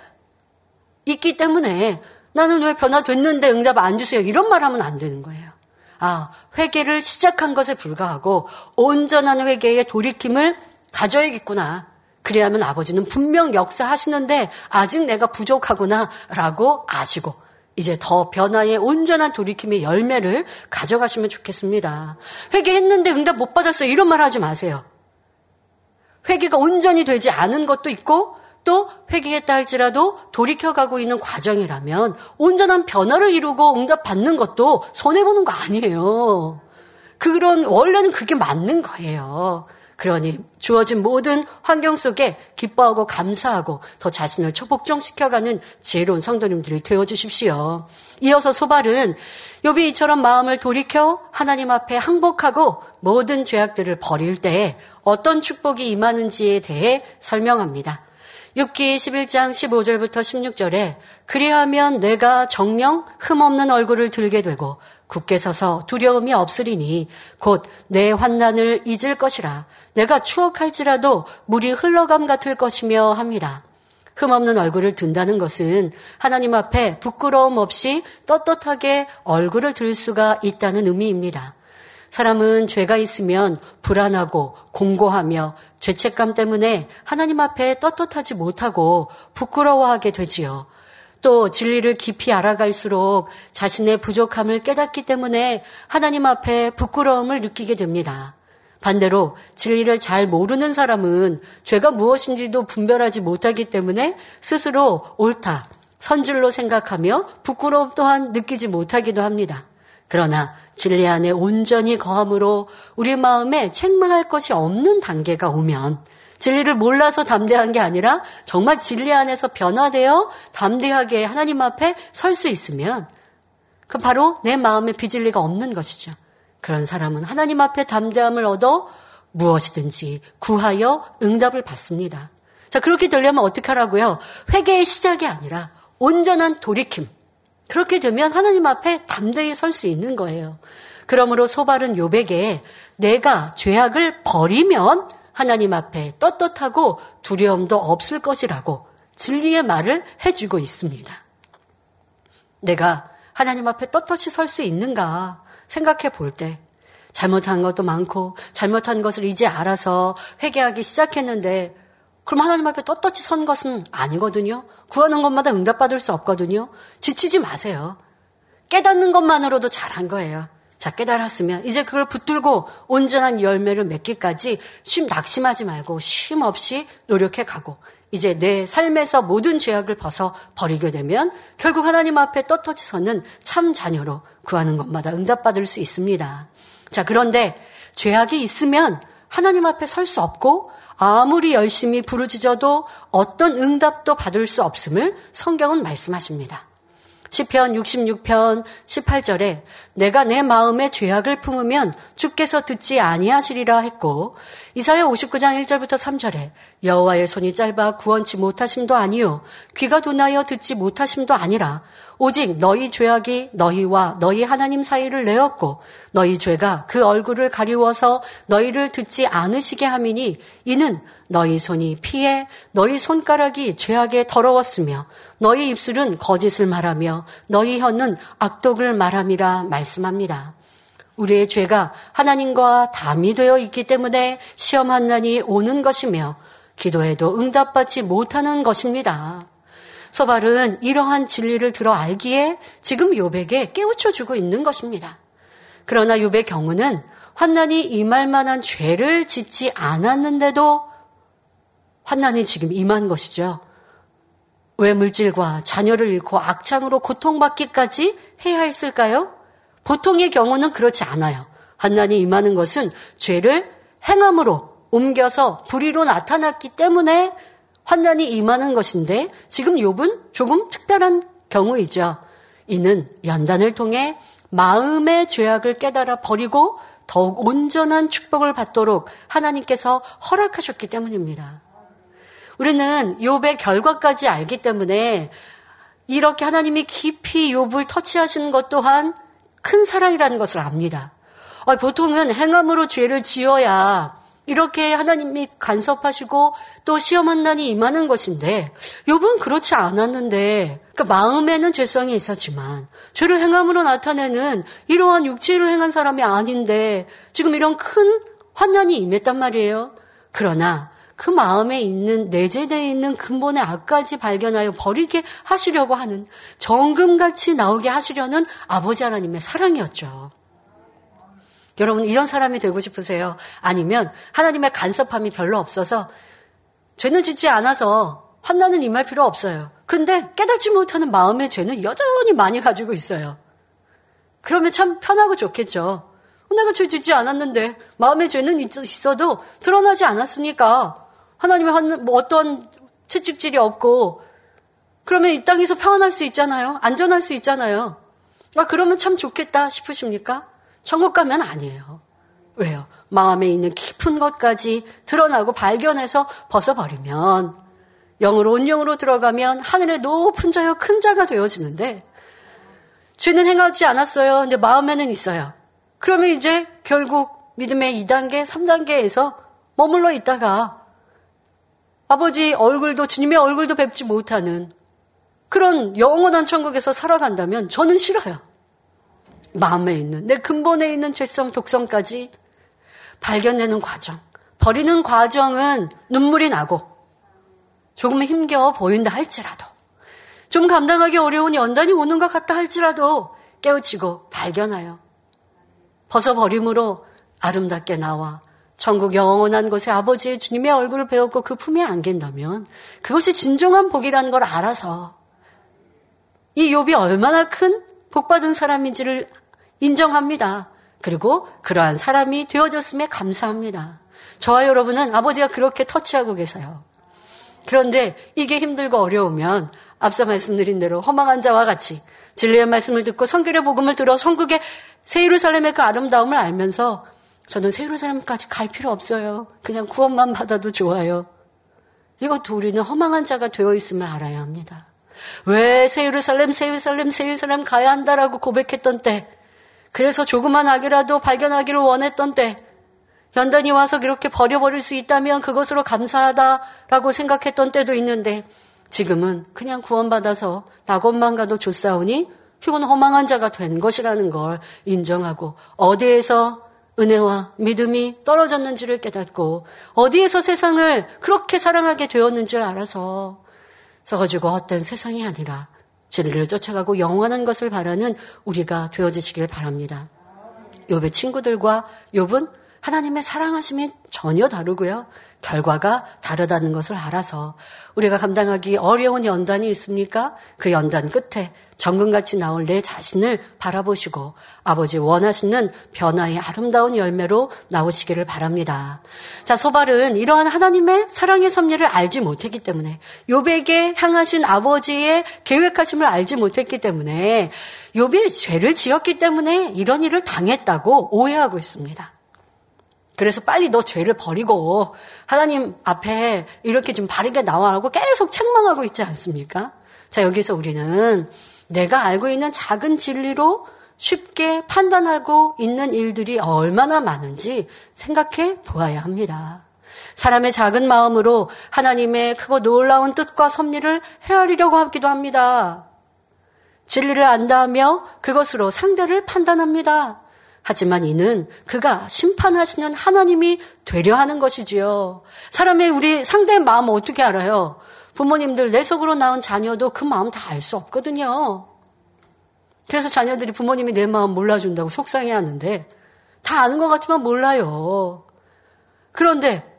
있기 때문에 나는 왜 변화됐는데 응답 안 주세요 이런 말 하면 안 되는 거예요. 아 회개를 시작한 것에 불과하고 온전한 회개의 돌이킴을 가져야겠구나. 그래야만 아버지는 분명 역사하시는데 아직 내가 부족하구나라고 아시고 이제 더 변화의 온전한 돌이킴의 열매를 가져가시면 좋겠습니다. 회개했는데 응답 못 받았어요. 이런 말 하지 마세요. 회개가 온전히 되지 않은 것도 있고 또 회개했다 할지라도 돌이켜가고 있는 과정이라면 온전한 변화를 이루고 응답 받는 것도 손해보는 거 아니에요. 그런 원래는 그게 맞는 거예요. 그러니 주어진 모든 환경 속에 기뻐하고 감사하고 더 자신을 초복종시켜가는 지혜로운 성도님들이 되어 주십시오. 이어서 소발은 요비 이처럼 마음을 돌이켜 하나님 앞에 항복하고 모든 죄악들을 버릴 때 어떤 축복이 임하는지에 대해 설명합니다. 6기 11장 15절부터 16절에 그리하면 내가 정령 흠없는 얼굴을 들게 되고 굳게 서서 두려움이 없으리니 곧 내 환난을 잊을 것이라 내가 추억할지라도 물이 흘러감 같을 것이며 합니다. 흠없는 얼굴을 든다는 것은 하나님 앞에 부끄러움 없이 떳떳하게 얼굴을 들 수가 있다는 의미입니다. 사람은 죄가 있으면 불안하고 공고하며 죄책감 때문에 하나님 앞에 떳떳하지 못하고 부끄러워하게 되지요. 또 진리를 깊이 알아갈수록 자신의 부족함을 깨닫기 때문에 하나님 앞에 부끄러움을 느끼게 됩니다. 반대로 진리를 잘 모르는 사람은 죄가 무엇인지도 분별하지 못하기 때문에 스스로 옳다, 선줄로 생각하며 부끄러움 또한 느끼지 못하기도 합니다. 그러나 진리 안에 온전히 거함으로 우리 마음에 책망할 것이 없는 단계가 오면 진리를 몰라서 담대한 게 아니라 정말 진리 안에서 변화되어 담대하게 하나님 앞에 설 수 있으면 그 바로 내 마음에 비진리가 없는 것이죠. 그런 사람은 하나님 앞에 담대함을 얻어 무엇이든지 구하여 응답을 받습니다. 자, 그렇게 되려면 어떻게 하라고요? 회개의 시작이 아니라 온전한 돌이킴. 그렇게 되면 하나님 앞에 담대히 설 수 있는 거예요. 그러므로 소발은 요백에 내가 죄악을 버리면 하나님 앞에 떳떳하고 두려움도 없을 것이라고 진리의 말을 해주고 있습니다. 내가 하나님 앞에 떳떳이 설 수 있는가 생각해 볼 때 잘못한 것도 많고 잘못한 것을 이제 알아서 회개하기 시작했는데 그럼 하나님 앞에 떳떳이 선 것은 아니거든요. 구하는 것마다 응답받을 수 없거든요. 지치지 마세요. 깨닫는 것만으로도 잘한 거예요. 자, 깨달았으면 이제 그걸 붙들고 온전한 열매를 맺기까지 쉼 낙심하지 말고 쉼 없이 노력해 가고 이제 내 삶에서 모든 죄악을 벗어 버리게 되면 결국 하나님 앞에 떳떳이 서는 참 자녀로 구하는 것마다 응답받을 수 있습니다. 자, 그런데 죄악이 있으면 하나님 앞에 설 수 없고 아무리 열심히 부르짖어도 어떤 응답도 받을 수 없음을 성경은 말씀하십니다. 시편 66편 18절에 내가 내 마음에 죄악을 품으면 주께서 듣지 아니하시리라 했고 이사야 59장 1절부터 3절에 여호와의 손이 짧아 구원치 못하심도 아니요 귀가 둔하여 듣지 못하심도 아니라 오직 너희 죄악이 너희와 너희 하나님 사이를 내었고 너희 죄가 그 얼굴을 가리워서 너희를 듣지 않으시게 함이니 이는 너희 손이 피해 너희 손가락이 죄악에 더러웠으며 너희 입술은 거짓을 말하며 너희 혀는 악독을 말함이라 말씀합니다. 우리의 죄가 하나님과 담이 되어 있기 때문에 시험한 난이 오는 것이며 기도해도 응답받지 못하는 것입니다. 소발은 이러한 진리를 들어 알기에 지금 요백에 깨우쳐 주고 있는 것입니다. 그러나 요백 경우는 환난이 임할 만한 죄를 짓지 않았는데도 환난이 지금 임한 것이죠. 왜 물질과 자녀를 잃고 악창으로 고통받기까지 해야 했을까요? 보통의 경우는 그렇지 않아요. 환난이 임하는 것은 죄를 행함으로 옮겨서 불의로 나타났기 때문에 환난이 임하는 것인데 지금 욥은 조금 특별한 경우이죠. 이는 연단을 통해 마음의 죄악을 깨달아 버리고 더욱 온전한 축복을 받도록 하나님께서 허락하셨기 때문입니다. 우리는 욥의 결과까지 알기 때문에 이렇게 하나님이 깊이 욥을 터치하시는 것 또한 큰 사랑이라는 것을 압니다. 보통은 행함으로 죄를 지어야 이렇게 하나님이 간섭하시고 또 시험한 난이 임하는 것인데 욥은 그렇지 않았는데 그러니까 마음에는 죄성이 있었지만 죄를 행함으로 나타내는 이러한 육체를 행한 사람이 아닌데 지금 이런 큰 환난이 임했단 말이에요. 그러나 그 마음에 있는 내재되어 있는 근본의 악까지 발견하여 버리게 하시려고 하는 정금같이 나오게 하시려는 아버지 하나님의 사랑이었죠. 여러분 이런 사람이 되고 싶으세요? 아니면 하나님의 간섭함이 별로 없어서 죄는 짓지 않아서 환난은 임할 필요 없어요. 근데 깨닫지 못하는 마음의 죄는 여전히 많이 가지고 있어요. 그러면 참 편하고 좋겠죠. 내가 죄 짓지 않았는데 마음의 죄는 있어도 드러나지 않았으니까 하나님의 뭐 어떤 채찍질이 없고 그러면 이 땅에서 평안할 수 있잖아요. 안전할 수 있잖아요. 아, 그러면 참 좋겠다 싶으십니까? 천국 가면 아니에요. 왜요? 마음에 있는 깊은 것까지 드러나고 발견해서 벗어버리면 영으로 온영으로 들어가면 하늘의 높은 자여 큰 자가 되어지는데 죄는 행하지 않았어요. 근데 마음에는 있어요. 그러면 이제 결국 믿음의 2단계, 3단계에서 머물러 있다가 아버지 얼굴도 주님의 얼굴도 뵙지 못하는 그런 영원한 천국에서 살아간다면 저는 싫어요. 마음에 있는 내 근본에 있는 죄성, 독성까지 발견되는 과정. 버리는 과정은 눈물이 나고 조금 힘겨워 보인다 할지라도 좀 감당하기 어려운 연단이 오는 것 같다 할지라도 깨우치고 발견하여 벗어버림으로 아름답게 나와 천국 영원한 곳에 아버지의 주님의 얼굴을 배웠고 그 품에 안긴다면 그것이 진정한 복이라는 걸 알아서 이 욥이 얼마나 큰 복받은 사람인지를 인정합니다. 그리고 그러한 사람이 되어졌음에 감사합니다. 저와 여러분은 아버지가 그렇게 터치하고 계세요. 그런데 이게 힘들고 어려우면 앞서 말씀드린 대로 허망한 자와 같이 진리의 말씀을 듣고 성결의 복음을 들어 성국의 새 예루살렘의 그 아름다움을 알면서 저는 새 예루살렘까지 갈 필요 없어요. 그냥 구원만 받아도 좋아요. 이것도 우리는 허망한 자가 되어 있음을 알아야 합니다. 왜 예루살렘, 새 예루살렘 가야 한다라고 고백했던 때, 그래서 조그만 악이라도 발견하기를 원했던 때, 연단이 와서 이렇게 버려버릴 수 있다면 그것으로 감사하다라고 생각했던 때도 있는데, 지금은 그냥 구원받아서 낙원만 가도 좋사오니 휴건 허망한 자가 된 것이라는 걸 인정하고 어디에서 은혜와 믿음이 떨어졌는지를 깨닫고 어디에서 세상을 그렇게 사랑하게 되었는지를 알아서 써가지고 헛된 세상이 아니라 진리를 쫓아가고 영원한 것을 바라는 우리가 되어지시길 바랍니다. 욥의 친구들과 욥은 하나님의 사랑하심이 전혀 다르고요. 결과가 다르다는 것을 알아서 우리가 감당하기 어려운 연단이 있습니까? 그 연단 끝에 정금같이 나올 내 자신을 바라보시고 아버지 원하시는 변화의 아름다운 열매로 나오시기를 바랍니다. 자, 소발은 이러한 하나님의 사랑의 섭리를 알지 못했기 때문에 요백에 향하신 아버지의 계획하심을 알지 못했기 때문에 요비 죄를 지었기 때문에 이런 일을 당했다고 오해하고 있습니다. 그래서 빨리 너 죄를 버리고 하나님 앞에 이렇게 좀 바르게 나와하고 계속 책망하고 있지 않습니까? 자, 여기서 우리는 내가 알고 있는 작은 진리로 쉽게 판단하고 있는 일들이 얼마나 많은지 생각해 보아야 합니다. 사람의 작은 마음으로 하나님의 크고 놀라운 뜻과 섭리를 헤아리려고 하기도 합니다. 진리를 안다며 그것으로 상대를 판단합니다. 하지만 이는 그가 심판하시는 하나님이 되려 하는 것이지요. 사람의 우리 상대의 마음을 어떻게 알아요? 부모님들 내 속으로 나온 자녀도 그 마음 다 알 수 없거든요. 그래서 자녀들이 부모님이 내 마음 몰라준다고 속상해 하는데 다 아는 것 같지만 몰라요. 그런데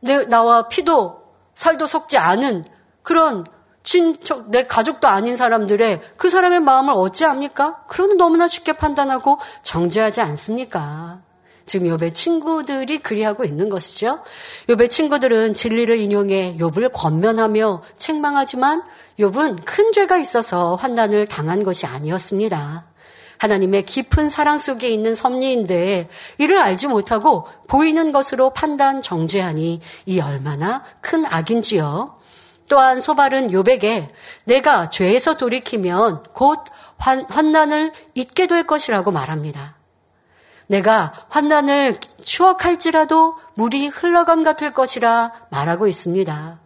내, 나와 피도 살도 섞지 않은 그런 친척, 내 가족도 아닌 사람들의 그 사람의 마음을 어찌합니까? 그러면 너무나 쉽게 판단하고 정죄하지 않습니까? 지금 욥의 친구들이 그리하고 있는 것이죠. 욥의 친구들은 진리를 인용해 욥을 권면하며 책망하지만 욥은 큰 죄가 있어서 환난을 당한 것이 아니었습니다. 하나님의 깊은 사랑 속에 있는 섭리인데 이를 알지 못하고 보이는 것으로 판단 정죄하니 이 얼마나 큰 악인지요. 또한 소발은 요백에 내가 죄에서 돌이키면 곧 환, 환난을 잊게 될 것이라고 말합니다. 내가 환난을 추억할지라도 물이 흘러감 같을 것이라 말하고 있습니다.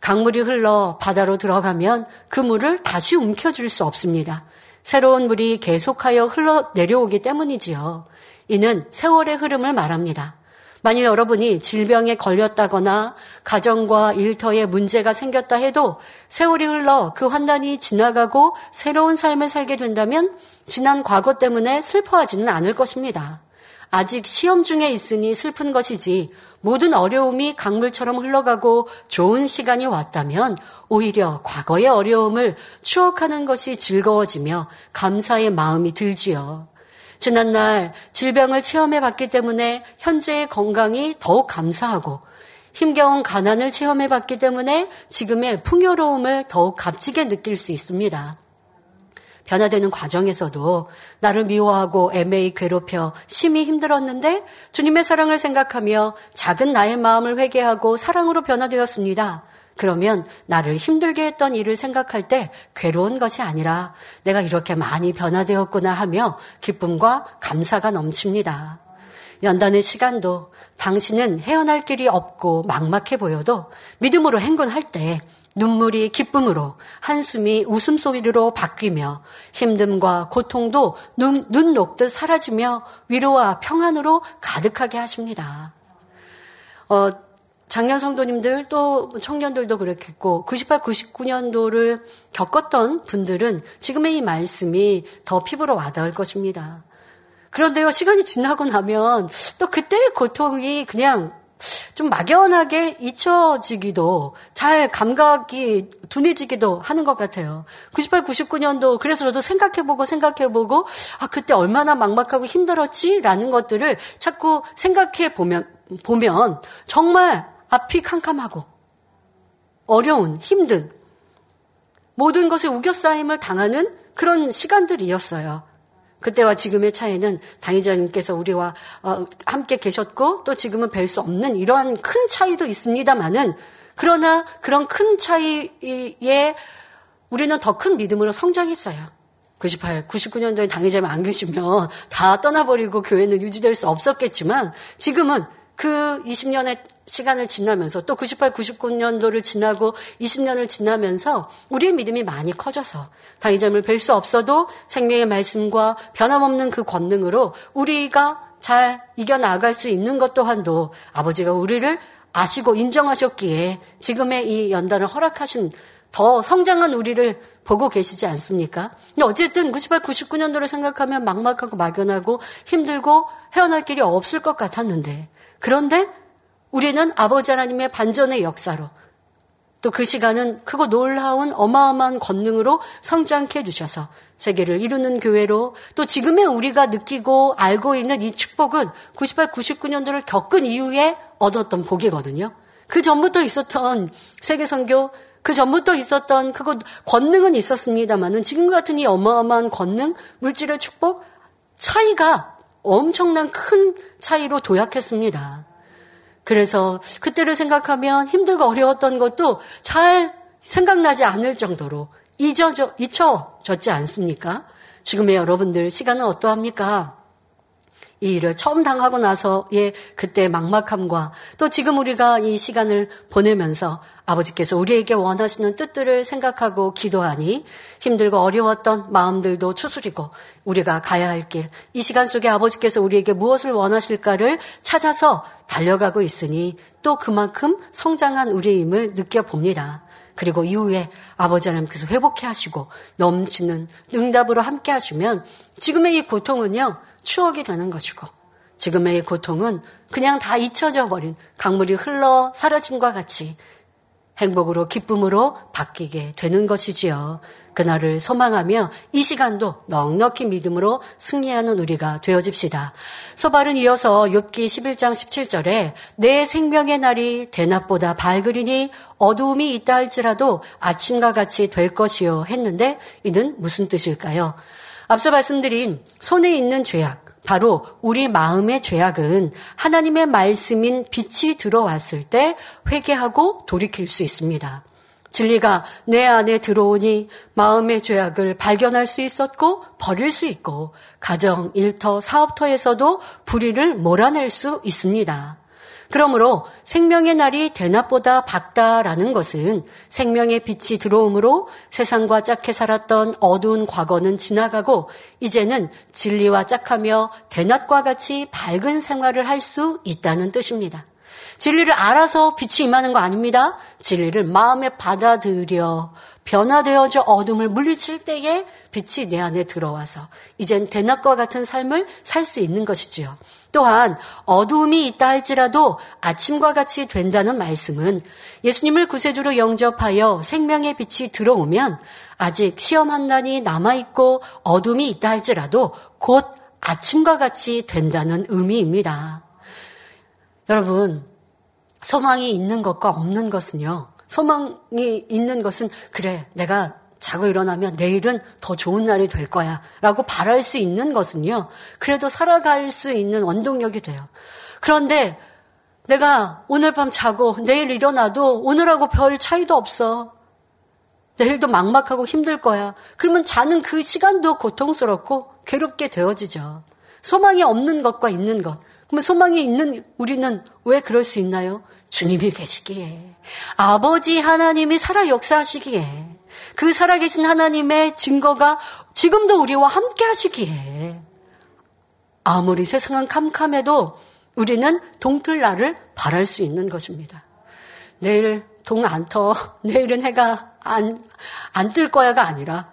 강물이 흘러 바다로 들어가면 그 물을 다시 움켜줄 수 없습니다. 새로운 물이 계속하여 흘러 내려오기 때문이지요. 이는 세월의 흐름을 말합니다. 만일 여러분이 질병에 걸렸다거나 가정과 일터에 문제가 생겼다 해도 세월이 흘러 그 환난이 지나가고 새로운 삶을 살게 된다면 지난 과거 때문에 슬퍼하지는 않을 것입니다. 아직 시험 중에 있으니 슬픈 것이지 모든 어려움이 강물처럼 흘러가고 좋은 시간이 왔다면 오히려 과거의 어려움을 추억하는 것이 즐거워지며 감사의 마음이 들지요. 지난날 질병을 체험해 봤기 때문에 현재의 건강이 더욱 감사하고 힘겨운 가난을 체험해 봤기 때문에 지금의 풍요로움을 더욱 값지게 느낄 수 있습니다. 변화되는 과정에서도 나를 미워하고 애매히 괴롭혀 심히 힘들었는데 주님의 사랑을 생각하며 작은 나의 마음을 회개하고 사랑으로 변화되었습니다. 그러면 나를 힘들게 했던 일을 생각할 때 괴로운 것이 아니라 내가 이렇게 많이 변화되었구나 하며 기쁨과 감사가 넘칩니다. 연단의 시간도 당신은 헤어날 길이 없고 막막해 보여도 믿음으로 행군할 때 눈물이 기쁨으로 한숨이 웃음소리로 바뀌며 힘듦과 고통도 눈, 눈 녹듯 사라지며 위로와 평안으로 가득하게 하십니다. 어, 작년 성도님들 또 청년들도 그렇겠고 98, 99년도를 겪었던 분들은 지금의 이 말씀이 더 피부로 와닿을 것입니다. 그런데요, 시간이 지나고 나면 또 그때의 고통이 그냥 좀 막연하게 잊혀지기도 잘 감각이 둔해지기도 하는 것 같아요. 98, 99년도 그래서 저도 생각해보고 생각해보고 아 그때 얼마나 막막하고 힘들었지라는 것들을 자꾸 생각해 보면 보면 정말 앞이 캄캄하고 어려운, 힘든 모든 것에 우겨싸임을 당하는 그런 시간들이었어요. 그때와 지금의 차이는 당의자님께서 우리와 어, 함께 계셨고 또 지금은 뵐 수 없는 이러한 큰 차이도 있습니다만은 그러나 그런 큰 차이에 우리는 더 큰 믿음으로 성장했어요. 98, 99년도에 당의자님 안 계시면 다 떠나버리고 교회는 유지될 수 없었겠지만 지금은 그 20년의 시간을 지나면서 또 98, 99년도를 지나고 20년을 지나면서 우리의 믿음이 많이 커져서 당의점을 뵐 수 없어도 생명의 말씀과 변함없는 그 권능으로 우리가 잘 이겨나갈 수 있는 것 또한도 아버지가 우리를 아시고 인정하셨기에 지금의 이 연단을 허락하신 더 성장한 우리를 보고 계시지 않습니까? 근데 어쨌든 98, 99년도를 생각하면 막막하고 막연하고 힘들고 헤어날 길이 없을 것 같았는데 그런데 우리는 아버지 하나님의 반전의 역사로 또 그 시간은 크고 놀라운 어마어마한 권능으로 성장케 해주셔서 세계를 이루는 교회로 또 지금의 우리가 느끼고 알고 있는 이 축복은 98, 99년도를 겪은 이후에 얻었던 복이거든요. 그 전부터 있었던 세계 선교, 그 전부터 있었던 그거 권능은 있었습니다만은 지금 같은 이 어마어마한 권능, 물질의 축복 차이가 엄청난 큰 차이로 도약했습니다. 그래서 그때를 생각하면 힘들고 어려웠던 것도 잘 생각나지 않을 정도로 잊어져, 잊혀졌지 않습니까? 지금의 여러분들 시간은 어떠합니까? 이 일을 처음 당하고 나서의 그때 막막함과 또 지금 우리가 이 시간을 보내면서 아버지께서 우리에게 원하시는 뜻들을 생각하고 기도하니 힘들고 어려웠던 마음들도 추스리고 우리가 가야 할 길, 이 시간 속에 아버지께서 우리에게 무엇을 원하실까를 찾아서 달려가고 있으니 또 그만큼 성장한 우리의 힘을 느껴봅니다. 그리고 이후에 아버지 하나님께서 회복해 하시고 넘치는 응답으로 함께 하시면 지금의 이 고통은요, 추억이 되는 것이고 지금의 고통은 그냥 다 잊혀져 버린 강물이 흘러 사라짐과 같이 행복으로 기쁨으로 바뀌게 되는 것이지요. 그날을 소망하며 이 시간도 넉넉히 믿음으로 승리하는 우리가 되어집시다. 소발은 이어서 욥기 11장 17절에 내 생명의 날이 대낮보다 밝으리니 어두움이 있다 할지라도 아침과 같이 될 것이요 했는데 이는 무슨 뜻일까요? 앞서 말씀드린 손에 있는 죄악, 바로 우리 마음의 죄악은 하나님의 말씀인 빛이 들어왔을 때 회개하고 돌이킬 수 있습니다. 진리가 내 안에 들어오니 마음의 죄악을 발견할 수 있었고 버릴 수 있고 가정, 일터, 사업터에서도 불의를 몰아낼 수 있습니다. 그러므로 생명의 날이 대낮보다 밝다라는 것은 생명의 빛이 들어오므로 세상과 짝해 살았던 어두운 과거는 지나가고 이제는 진리와 짝하며 대낮과 같이 밝은 생활을 할 수 있다는 뜻입니다. 진리를 알아서 빛이 임하는 거 아닙니다. 진리를 마음에 받아들여 변화되어져 어둠을 물리칠 때에 빛이 내 안에 들어와서 이젠 대낮과 같은 삶을 살 수 있는 것이지요. 또한 어두움이 있다 할지라도 아침과 같이 된다는 말씀은 예수님을 구세주로 영접하여 생명의 빛이 들어오면 아직 시험 한 난이 남아있고 어둠이 있다 할지라도 곧 아침과 같이 된다는 의미입니다. 여러분, 소망이 있는 것과 없는 것은요, 소망이 있는 것은 그래, 내가 자고 일어나면 내일은 더 좋은 날이 될 거야. 라고 바랄 수 있는 것은요. 그래도 살아갈 수 있는 원동력이 돼요. 그런데 내가 오늘 밤 자고 내일 일어나도 오늘하고 별 차이도 없어. 내일도 막막하고 힘들 거야. 그러면 자는 그 시간도 고통스럽고 괴롭게 되어지죠. 소망이 없는 것과 있는 것. 그러면 소망이 있는 우리는 왜 그럴 수 있나요? 주님이 계시기에. 아버지 하나님이 살아 역사하시기에. 그 살아계신 하나님의 증거가 지금도 우리와 함께 하시기에 아무리 세상은 캄캄해도 우리는 동틀날을 바랄 수 있는 것입니다. 내일 동 안 터, (laughs) 내일은 해가 안, 안 뜰 거야가 아니라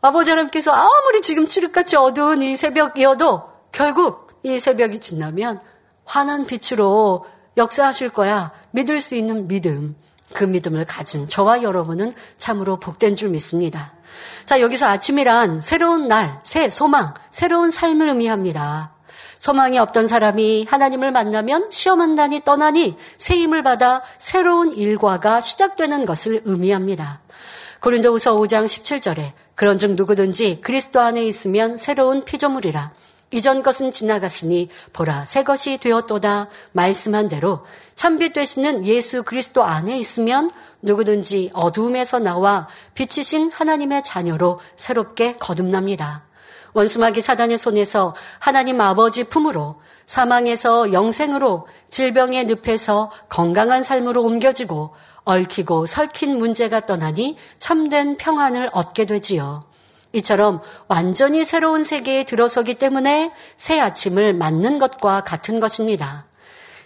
아버지 하나님께서 아무리 지금 칠흑같이 어두운 이 새벽이어도 결국 이 새벽이 지나면 환한 빛으로 역사하실 거야. 믿을 수 있는 믿음. 그 믿음을 가진 저와 여러분은 참으로 복된 줄 믿습니다. 자, 여기서 아침이란 새로운 날, 새 소망, 새로운 삶을 의미합니다. 소망이 없던 사람이 하나님을 만나면 시험한다니 떠나니 새 힘을 받아 새로운 일과가 시작되는 것을 의미합니다. 고린도후서 5장 17절에 그런즉 누구든지 그리스도 안에 있으면 새로운 피조물이라 이전 것은 지나갔으니 보라 새 것이 되었도다 말씀한 대로 참빛 되시는 예수 그리스도 안에 있으면 누구든지 어두움에서 나와 빛이신 하나님의 자녀로 새롭게 거듭납니다. 원수마귀 사단의 손에서 하나님 아버지 품으로 사망에서 영생으로 질병의 늪에서 건강한 삶으로 옮겨지고 얽히고 설킨 문제가 떠나니 참된 평안을 얻게 되지요. 이처럼 완전히 새로운 세계에 들어서기 때문에 새 아침을 맞는 것과 같은 것입니다.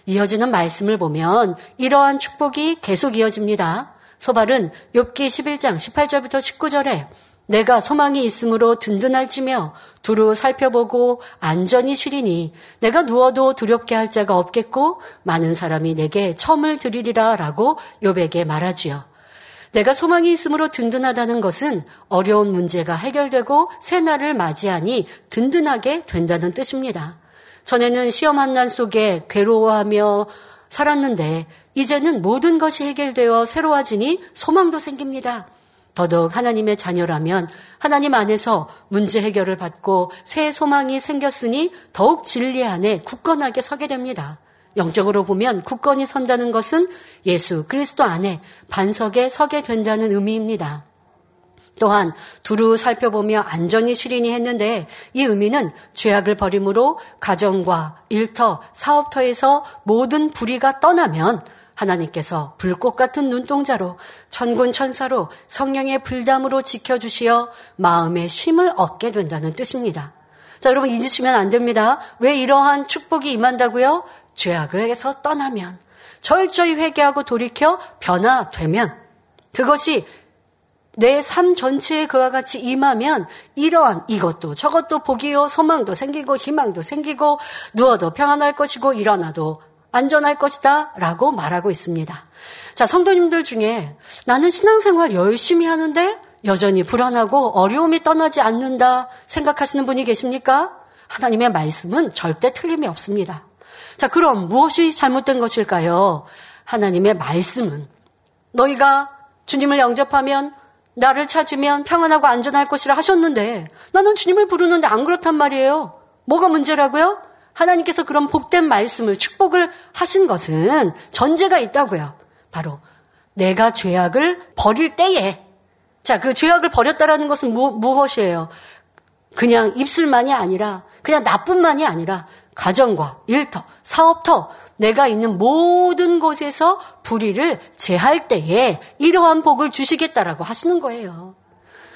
이어지는 말씀을 보면 이러한 축복이 계속 이어집니다. 소발은 욥기 11장 18절부터 19절에 내가 소망이 있으므로 든든할지며 두루 살펴보고 안전히 쉬리니 내가 누워도 두렵게 할 자가 없겠고 많은 사람이 내게 첨을 드리리라 라고 욥에게 말하지요. 내가 소망이 있으므로 든든하다는 것은 어려운 문제가 해결되고 새 날을 맞이하니 든든하게 된다는 뜻입니다. 전에는 시험 한난 속에 괴로워하며 살았는데 이제는 모든 것이 해결되어 새로워지니 소망도 생깁니다. 더더욱 하나님의 자녀라면 하나님 안에서 문제 해결을 받고 새 소망이 생겼으니 더욱 진리 안에 굳건하게 서게 됩니다. 영적으로 보면 굳건히 선다는 것은 예수 그리스도 안에 반석에 서게 된다는 의미입니다. 또한 두루 살펴보며 안전히 쉬리니 했는데 이 의미는 죄악을 버림으로 가정과 일터, 사업터에서 모든 불의가 떠나면 하나님께서 불꽃 같은 눈동자로 천군 천사로 성령의 불담으로 지켜주시어 마음의 쉼을 얻게 된다는 뜻입니다. 자, 여러분 잊으시면 안 됩니다. 왜 이러한 축복이 임한다고요? 죄악에서 떠나면 철저히 회개하고 돌이켜 변화되면 그것이 내 삶 전체에 그와 같이 임하면 이러한 이것도 저것도 복이요 소망도 생기고 희망도 생기고 누워도 평안할 것이고 일어나도 안전할 것이다 라고 말하고 있습니다. 자, 성도님들 중에 나는 신앙생활 열심히 하는데 여전히 불안하고 어려움이 떠나지 않는다 생각하시는 분이 계십니까? 하나님의 말씀은 절대 틀림이 없습니다. 자, 그럼 무엇이 잘못된 것일까요? 하나님의 말씀은 너희가 주님을 영접하면 나를 찾으면 평안하고 안전할 것이라 하셨는데 나는 주님을 부르는데 안 그렇단 말이에요. 뭐가 문제라고요? 하나님께서 그런 복된 말씀을 축복을 하신 것은 전제가 있다고요. 바로 내가 죄악을 버릴 때에 자, 그 죄악을 버렸다라는 것은 무, 무엇이에요? 그냥 입술만이 아니라 그냥 나뿐만이 아니라 가정과 일터, 사업터 내가 있는 모든 곳에서 불의를 제할 때에 이러한 복을 주시겠다라고 하시는 거예요.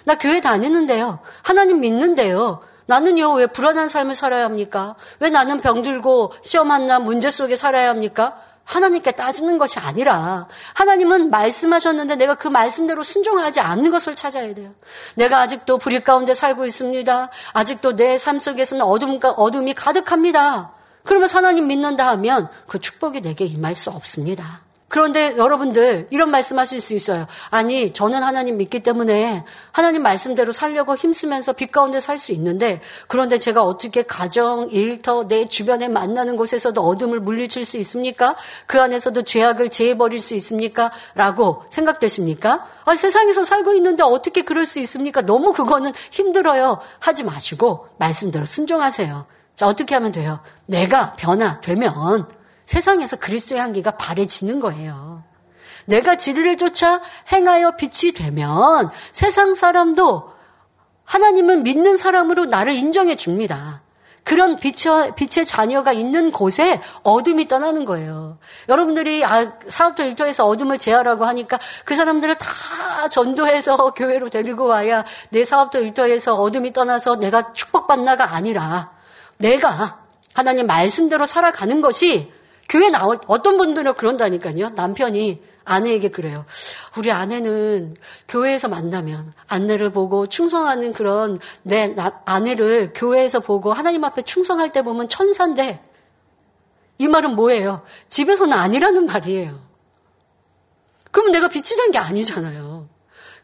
나 교회 다니는데요. 하나님 믿는데요. 나는요, 왜 불안한 삶을 살아야 합니까? 왜 나는 병들고 시험 한나 문제 속에 살아야 합니까? 하나님께 따지는 것이 아니라 하나님은 말씀하셨는데 내가 그 말씀대로 순종하지 않는 것을 찾아야 돼요. 내가 아직도 불의 가운데 살고 있습니다. 아직도 내 삶 속에서는 어둠, 어둠이 가득합니다. 그러면 하나님 믿는다 하면 그 축복이 내게 임할 수 없습니다. 그런데 여러분들 이런 말씀하실 수 있어요. 아니 저는 하나님 믿기 때문에 하나님 말씀대로 살려고 힘쓰면서 빛 가운데 살 수 있는데 그런데 제가 어떻게 가정, 일터, 내 주변에 만나는 곳에서도 어둠을 물리칠 수 있습니까? 그 안에서도 죄악을 제해버릴 수 있습니까? 라고 생각되십니까? 아, 세상에서 살고 있는데 어떻게 그럴 수 있습니까? 너무 그거는 힘들어요. 하지 마시고 말씀대로 순종하세요. 자, 어떻게 하면 돼요? 내가 변화되면 세상에서 그리스도의 향기가 바래지는 거예요. 내가 진리를 쫓아 행하여 빛이 되면 세상 사람도 하나님을 믿는 사람으로 나를 인정해 줍니다. 그런 빛의, 자녀가 있는 곳에 어둠이 떠나는 거예요. 여러분들이 아, 사업도 일터에서 어둠을 제하라고 하니까 그 사람들을 다 전도해서 (laughs) 교회로 데리고 와야 내 사업도 일터에서 어둠이 떠나서 내가 축복받나가 아니라 내가 하나님 말씀대로 살아가는 것이 교회 나올 어떤 분들은 그런다니까요. 남편이 아내에게 그래요. 우리 아내는 교회에서 만나면 아내를 보고 충성하는 그런 내 아내를 교회에서 보고 하나님 앞에 충성할 때 보면 천사인데 이 말은 뭐예요? 집에서는 아니라는 말이에요. 그럼 내가 빛이 된게 아니잖아요.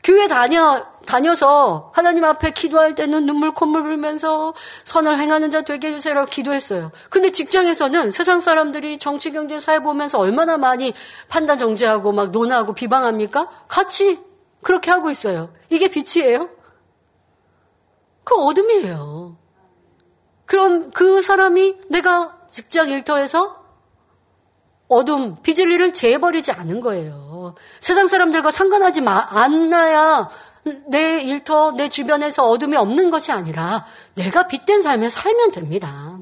교회 다녀, 다녀서 하나님 앞에 기도할 때는 눈물 콧물 흘면서 선을 행하는 자 되게 해주세요라고 기도했어요. 근데 직장에서는 세상 사람들이 정치, 경제, 사회 보면서 얼마나 많이 판단 정지하고 막 논하고 비방합니까? 같이 그렇게 하고 있어요. 이게 빛이에요? 그 어둠이에요. 그럼 그 사람이 내가 직장 일터에서 어둠, 비질리를 제해버리지 않은 거예요. 세상 사람들과 상관하지 마, 않나야 내 일터, 내 주변에서 어둠이 없는 것이 아니라 내가 빛된 삶을 살면 됩니다.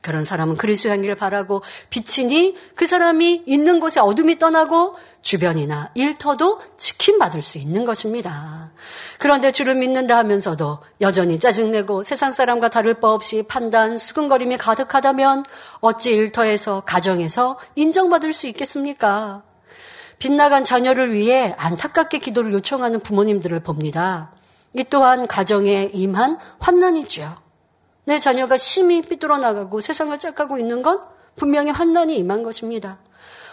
그런 사람은 그리스도 향기를 바라고 빛이니 그 사람이 있는 곳에 어둠이 떠나고 주변이나 일터도 지킴받을 수 있는 것입니다. 그런데 주를 믿는다 하면서도 여전히 짜증내고 세상 사람과 다를 바 없이 판단, 수근거림이 가득하다면 어찌 일터에서, 가정에서 인정받을 수 있겠습니까? 빗나간 자녀를 위해 안타깝게 기도를 요청하는 부모님들을 봅니다. 이 또한 가정에 임한 환난이지요. 내 자녀가 심히 삐뚤어 나가고 세상을 짝가고 있는 건 분명히 환난이 임한 것입니다.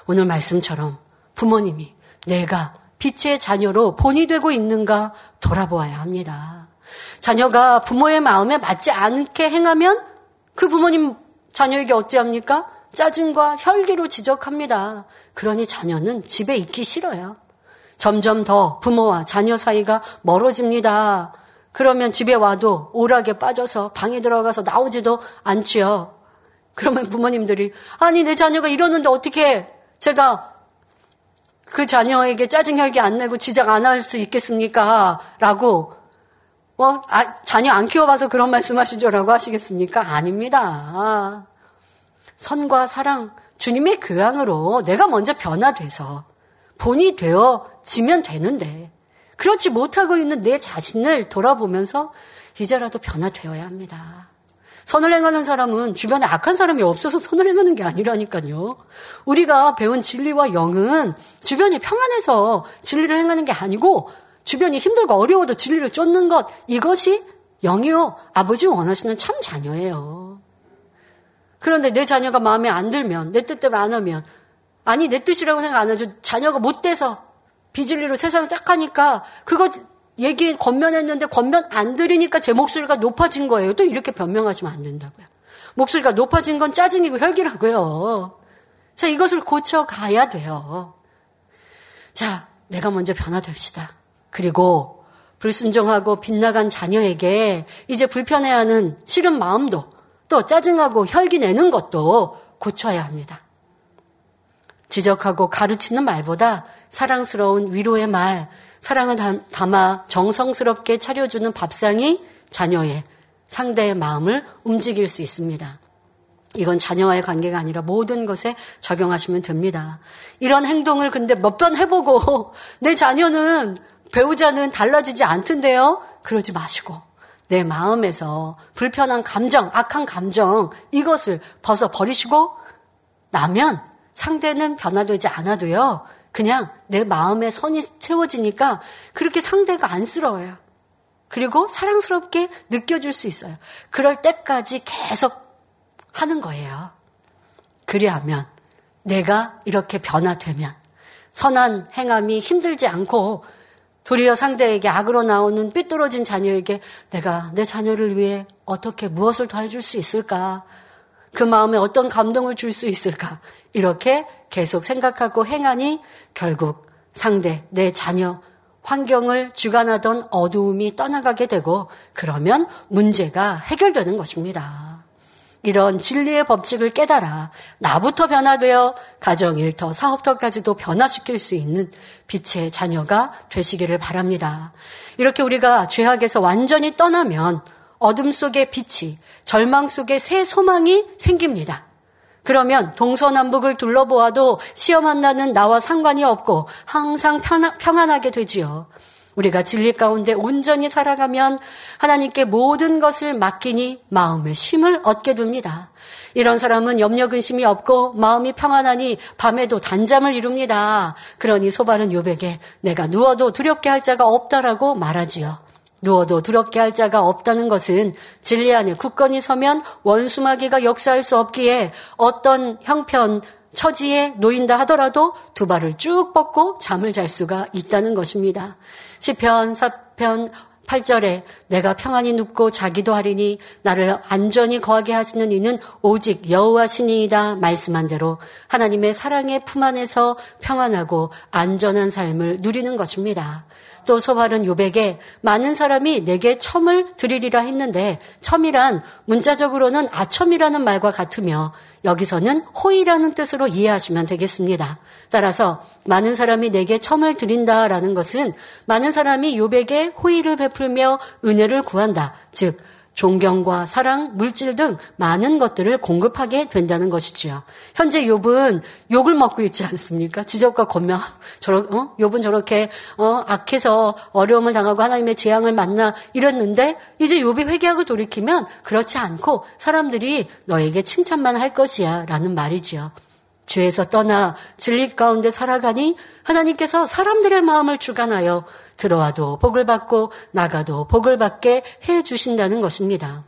오늘 말씀처럼 부모님이 내가 빛의 자녀로 본이 되고 있는가 돌아보아야 합니다. 자녀가 부모의 마음에 맞지 않게 행하면 그 부모님 자녀에게 어찌합니까? 짜증과 혈기로 지적합니다. 그러니 자녀는 집에 있기 싫어요. 점점 더 부모와 자녀 사이가 멀어집니다. 그러면 집에 와도 오락에 빠져서 방에 들어가서 나오지도 않지요. 그러면 부모님들이 아니 내 자녀가 이러는데 어떻게 제가 그 자녀에게 짜증 혈기 안 내고 지적 안 할 수 있겠습니까? 라고 뭐 아, 자녀 안 키워봐서 그런 말씀하시죠라고 하시겠습니까? 아닙니다. 선과 사랑 주님의 교양으로 내가 먼저 변화돼서 본이 되어지면 되는데 그렇지 못하고 있는 내 자신을 돌아보면서 이제라도 변화되어야 합니다. 선을 행하는 사람은 주변에 악한 사람이 없어서 선을 행하는 게 아니라니까요. 우리가 배운 진리와 영은 주변이 평안해서 진리를 행하는 게 아니고 주변이 힘들고 어려워도 진리를 쫓는 것 이것이 영이요 아버지 원하시는 참 자녀예요. 그런데 내 자녀가 마음에 안 들면 내 뜻대로 안 하면 아니 내 뜻이라고 생각 안 하죠. 자녀가 못 돼서 비진리로 세상을 짝하니까 그거 얘기 권면했는데 권면 안 들으니까 제 목소리가 높아진 거예요. 또 이렇게 변명하시면 안 된다고요. 목소리가 높아진 건 짜증이고 혈기라고요. 자, 이것을 고쳐가야 돼요. 자, 내가 먼저 변화됩시다. 그리고 불순종하고 빗나간 자녀에게 이제 불편해하는 싫은 마음도 또 짜증하고 혈기 내는 것도 고쳐야 합니다. 지적하고 가르치는 말보다 사랑스러운 위로의 말, 사랑을 담아 정성스럽게 차려주는 밥상이 자녀의 상대의 마음을 움직일 수 있습니다. 이건 자녀와의 관계가 아니라 모든 것에 적용하시면 됩니다. 이런 행동을 근데 몇 번 해보고 (laughs) 내 자녀는 배우자는 달라지지 않던데요? 그러지 마시고 내 마음에서 불편한 감정, 악한 감정 이것을 벗어 버리시고 나면 상대는 변화되지 않아도요. 그냥 내 마음에 선이 채워지니까 그렇게 상대가 안쓰러워요. 그리고 사랑스럽게 느껴질 수 있어요. 그럴 때까지 계속 하는 거예요. 그리하면 내가 이렇게 변화되면 선한 행함이 힘들지 않고 도리어 상대에게 악으로 나오는 삐뚤어진 자녀에게 내가 내 자녀를 위해 어떻게 무엇을 더 해줄 수 있을까? 그 마음에 어떤 감동을 줄 수 있을까? 이렇게 계속 생각하고 행하니 결국 상대, 내 자녀, 환경을 주관하던 어두움이 떠나가게 되고 그러면 문제가 해결되는 것입니다. 이런 진리의 법칙을 깨달아 나부터 변화되어 가정, 일터, 사업터까지도 변화시킬 수 있는 빛의 자녀가 되시기를 바랍니다. 이렇게 우리가 죄악에서 완전히 떠나면 어둠 속의 빛이 절망 속에 새 소망이 생깁니다. 그러면 동서남북을 둘러보아도 시험한다는 나와 상관이 없고 항상 평안하게 되지요. 우리가 진리 가운데 온전히 살아가면 하나님께 모든 것을 맡기니 마음의 쉼을 얻게 됩니다. 이런 사람은 염려 근심이 없고 마음이 평안하니 밤에도 단잠을 이룹니다. 그러니 소발은 요백에 내가 누워도 두렵게 할 자가 없다라고 말하지요. 누워도 두렵게 할 자가 없다는 것은 진리 안에 굳건히 서면 원수마귀가 역사할 수 없기에 어떤 형편 처지에 놓인다 하더라도 두 발을 쭉 뻗고 잠을 잘 수가 있다는 것입니다. 시편 4편 8절에 내가 평안히 눕고 자기도 하리니 나를 안전히 거하게 하시는 이는 오직 여호와시니이다 말씀한 대로 하나님의 사랑의 품 안에서 평안하고 안전한 삶을 누리는 것입니다. 또 소발은 요백에 많은 사람이 내게 첨을 드리리라 했는데 첨이란 문자적으로는 아첨이라는 말과 같으며 여기서는 호의라는 뜻으로 이해하시면 되겠습니다. 따라서 많은 사람이 내게 첨을 드린다라는 것은 많은 사람이 요백에 호의를 베풀며 은혜를 구한다. 즉 존경과 사랑, 물질 등 많은 것들을 공급하게 된다는 것이지요. 현재 욥은 욕을 먹고 있지 않습니까? 지적과 권명. 저러, 어? 욥은 저렇게 어? 악해서 어려움을 당하고 하나님의 재앙을 만나 이랬는데 이제 욥이 회개하고 돌이키면 그렇지 않고 사람들이 너에게 칭찬만 할 것이야 라는 말이지요. 죄에서 떠나 진리 가운데 살아가니 하나님께서 사람들의 마음을 주관하여 들어와도 복을 받고 나가도 복을 받게 해 주신다는 것입니다.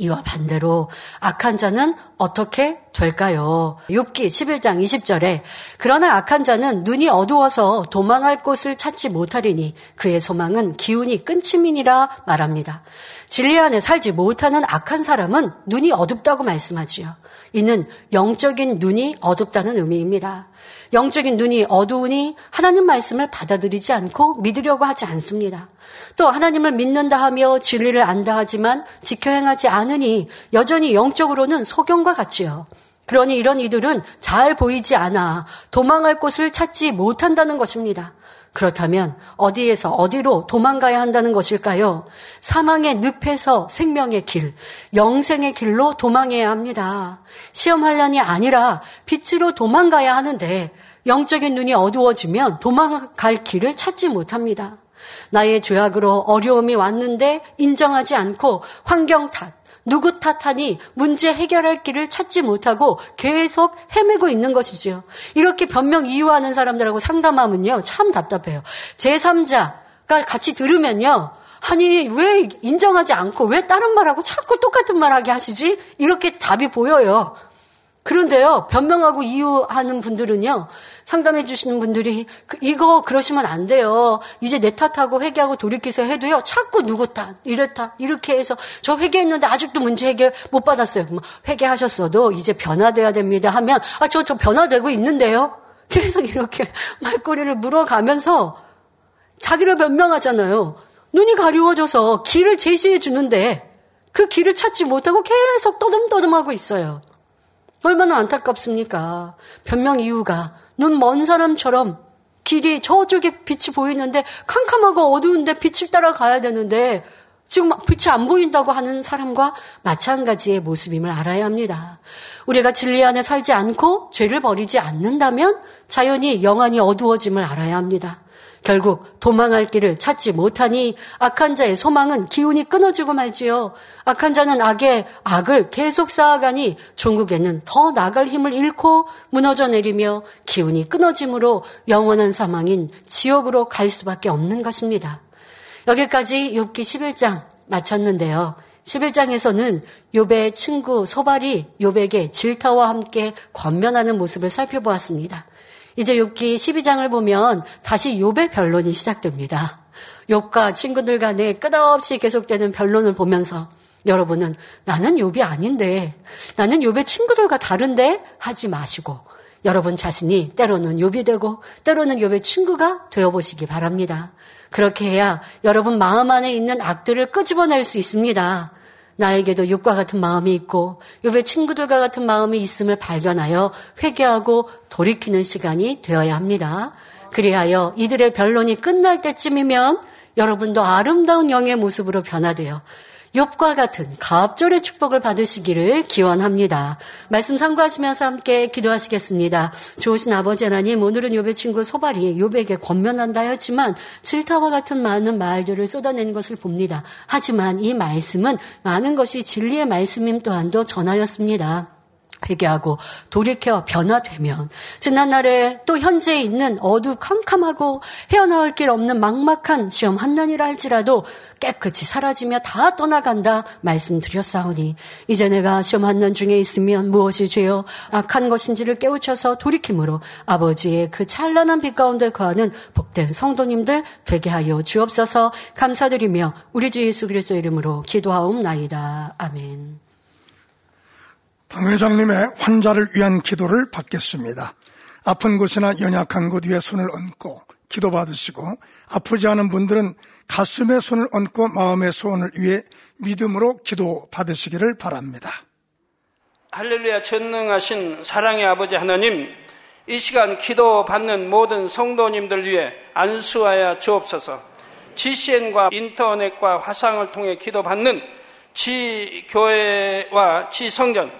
이와 반대로 악한 자는 어떻게 될까요? 욥기 11장 20절에 그러나 악한 자는 눈이 어두워서 도망할 곳을 찾지 못하리니 그의 소망은 기운이 끊침이니라 말합니다. 진리 안에 살지 못하는 악한 사람은 눈이 어둡다고 말씀하지요. 이는 영적인 눈이 어둡다는 의미입니다. 영적인 눈이 어두우니 하나님 말씀을 받아들이지 않고 믿으려고 하지 않습니다. 또 하나님을 믿는다 하며 진리를 안다 하지만 지켜 행하지 않으니 여전히 영적으로는 소경과 같지요. 그러니 이런 이들은 잘 보이지 않아 도망할 곳을 찾지 못한다는 것입니다. 그렇다면 어디에서 어디로 도망가야 한다는 것일까요? 사망의 늪에서 생명의 길, 영생의 길로 도망해야 합니다. 시험 환란이 아니라 빛으로 도망가야 하는데 영적인 눈이 어두워지면 도망갈 길을 찾지 못합니다. 나의 죄악으로 어려움이 왔는데 인정하지 않고 환경 탓, 누구 탓하니 문제 해결할 길을 찾지 못하고 계속 헤매고 있는 것이지요. 이렇게 변명 이유하는 사람들하고 상담하면요. 참 답답해요. 제3자가 같이 들으면요. 아니, 왜 인정하지 않고 왜 다른 말하고 자꾸 똑같은 말 하게 하시지? 이렇게 답이 보여요. 그런데요, 변명하고 이유하는 분들은요, 상담해 주시는 분들이 그, 이거 그러시면 안 돼요. 이제 내 탓하고 회개하고 돌이키서 해도요. 자꾸 누구 탓, 이렇다, 이렇게 해서 저 회개했는데 아직도 문제 해결 못 받았어요. 회개하셨어도 이제 변화돼야 됩니다 하면 아, 저, 저 변화되고 있는데요. (laughs) 계속 이렇게 (laughs) 말꼬리를 물어가면서 자기를 변명하잖아요. 눈이 가리워져서 길을 제시해 주는데 그 길을 찾지 못하고 계속 떠듬떠듬하고 있어요. 얼마나 안타깝습니까? 변명 이유가 눈 먼 사람처럼 길이 저쪽에 빛이 보이는데 캄캄하고 어두운데 빛을 따라 가야 되는데 지금 빛이 안 보인다고 하는 사람과 마찬가지의 모습임을 알아야 합니다. 우리가 진리 안에 살지 않고 죄를 버리지 않는다면 자연히 영안이 어두워짐을 알아야 합니다. 결국 도망할 길을 찾지 못하니 악한 자의 소망은 기운이 끊어지고 말지요. 악한 자는 악의 악을 계속 쌓아가니 종국에는 더 나갈 힘을 잃고 무너져 내리며 기운이 끊어짐으로 영원한 사망인 지옥으로 갈 수밖에 없는 것입니다. 여기까지 욥기 11장 마쳤는데요. 11장에서는 욥의 친구 소발이 욥에게 질타와 함께 권면하는 모습을 살펴보았습니다. 이제 욥기 12장을 보면 다시 욥의 변론이 시작됩니다. 욥과 친구들 간에 끝없이 계속되는 변론을 보면서 여러분은 나는 욥이 아닌데 나는 욥의 친구들과 다른데 하지 마시고 여러분 자신이 때로는 욥이 되고 때로는 욥의 친구가 되어 보시기 바랍니다. 그렇게 해야 여러분 마음 안에 있는 악들을 끄집어낼 수 있습니다. 나에게도 욕과 같은 마음이 있고 욥의 친구들과 같은 마음이 있음을 발견하여 회개하고 돌이키는 시간이 되어야 합니다. 그리하여 이들의 변론이 끝날 때쯤이면 여러분도 아름다운 영의 모습으로 변화되어 욥과 같은 가업절의 축복을 받으시기를 기원합니다. 말씀 참고하시면서 함께 기도하시겠습니다. 좋으신 아버지 하나님, 오늘은 욥의 친구 소발이 욥에게 권면한다 했지만 질타와 같은 많은 말들을 쏟아낸 것을 봅니다. 하지만 이 말씀은 많은 것이 진리의 말씀임 또한도 전하였습니다. 회개하고 돌이켜 변화되면 지난날에 또 현재 있는 어두 캄캄하고 헤어나올 길 없는 막막한 시험 한난이라 할지라도 깨끗이 사라지며 다 떠나간다 말씀드렸사오니 이제 내가 시험 한난 중에 있으면 무엇이 죄요 악한 것인지를 깨우쳐서 돌이킴으로 아버지의 그 찬란한 빛 가운데 거하는 복된 성도님들 되게 하여 주옵소서 감사드리며 우리 주 예수 그리스도 이름으로 기도하옵나이다 아멘. 당 회장님의 환자를 위한 기도를 받겠습니다. 아픈 곳이나 연약한 곳 위에 손을 얹고 기도 받으시고 아프지 않은 분들은 가슴에 손을 얹고 마음의 소원을 위해 믿음으로 기도 받으시기를 바랍니다. 할렐루야 전능하신 사랑의 아버지 하나님 이 시간 기도 받는 모든 성도님들 위해 안수하여 주옵소서 GCN과 인터넷과 화상을 통해 기도 받는 지교회와 지성전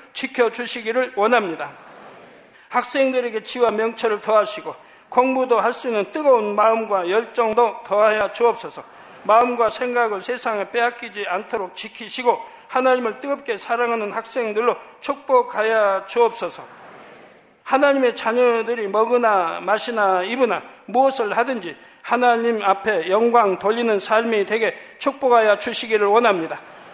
지켜주시기를 원합니다. 학생들에게 지와 명철을 더하시고 공부도 할 수 있는 뜨거운 마음과 열정도 더하여 주옵소서. 마음과 생각을 세상에 빼앗기지 않도록 지키시고 하나님을 뜨겁게 사랑하는 학생들로 축복하여 주옵소서. 하나님의 자녀들이 먹으나 마시나 입으나 무엇을 하든지 하나님 앞에 영광 돌리는 삶이 되게 축복하여 주시기를 원합니다.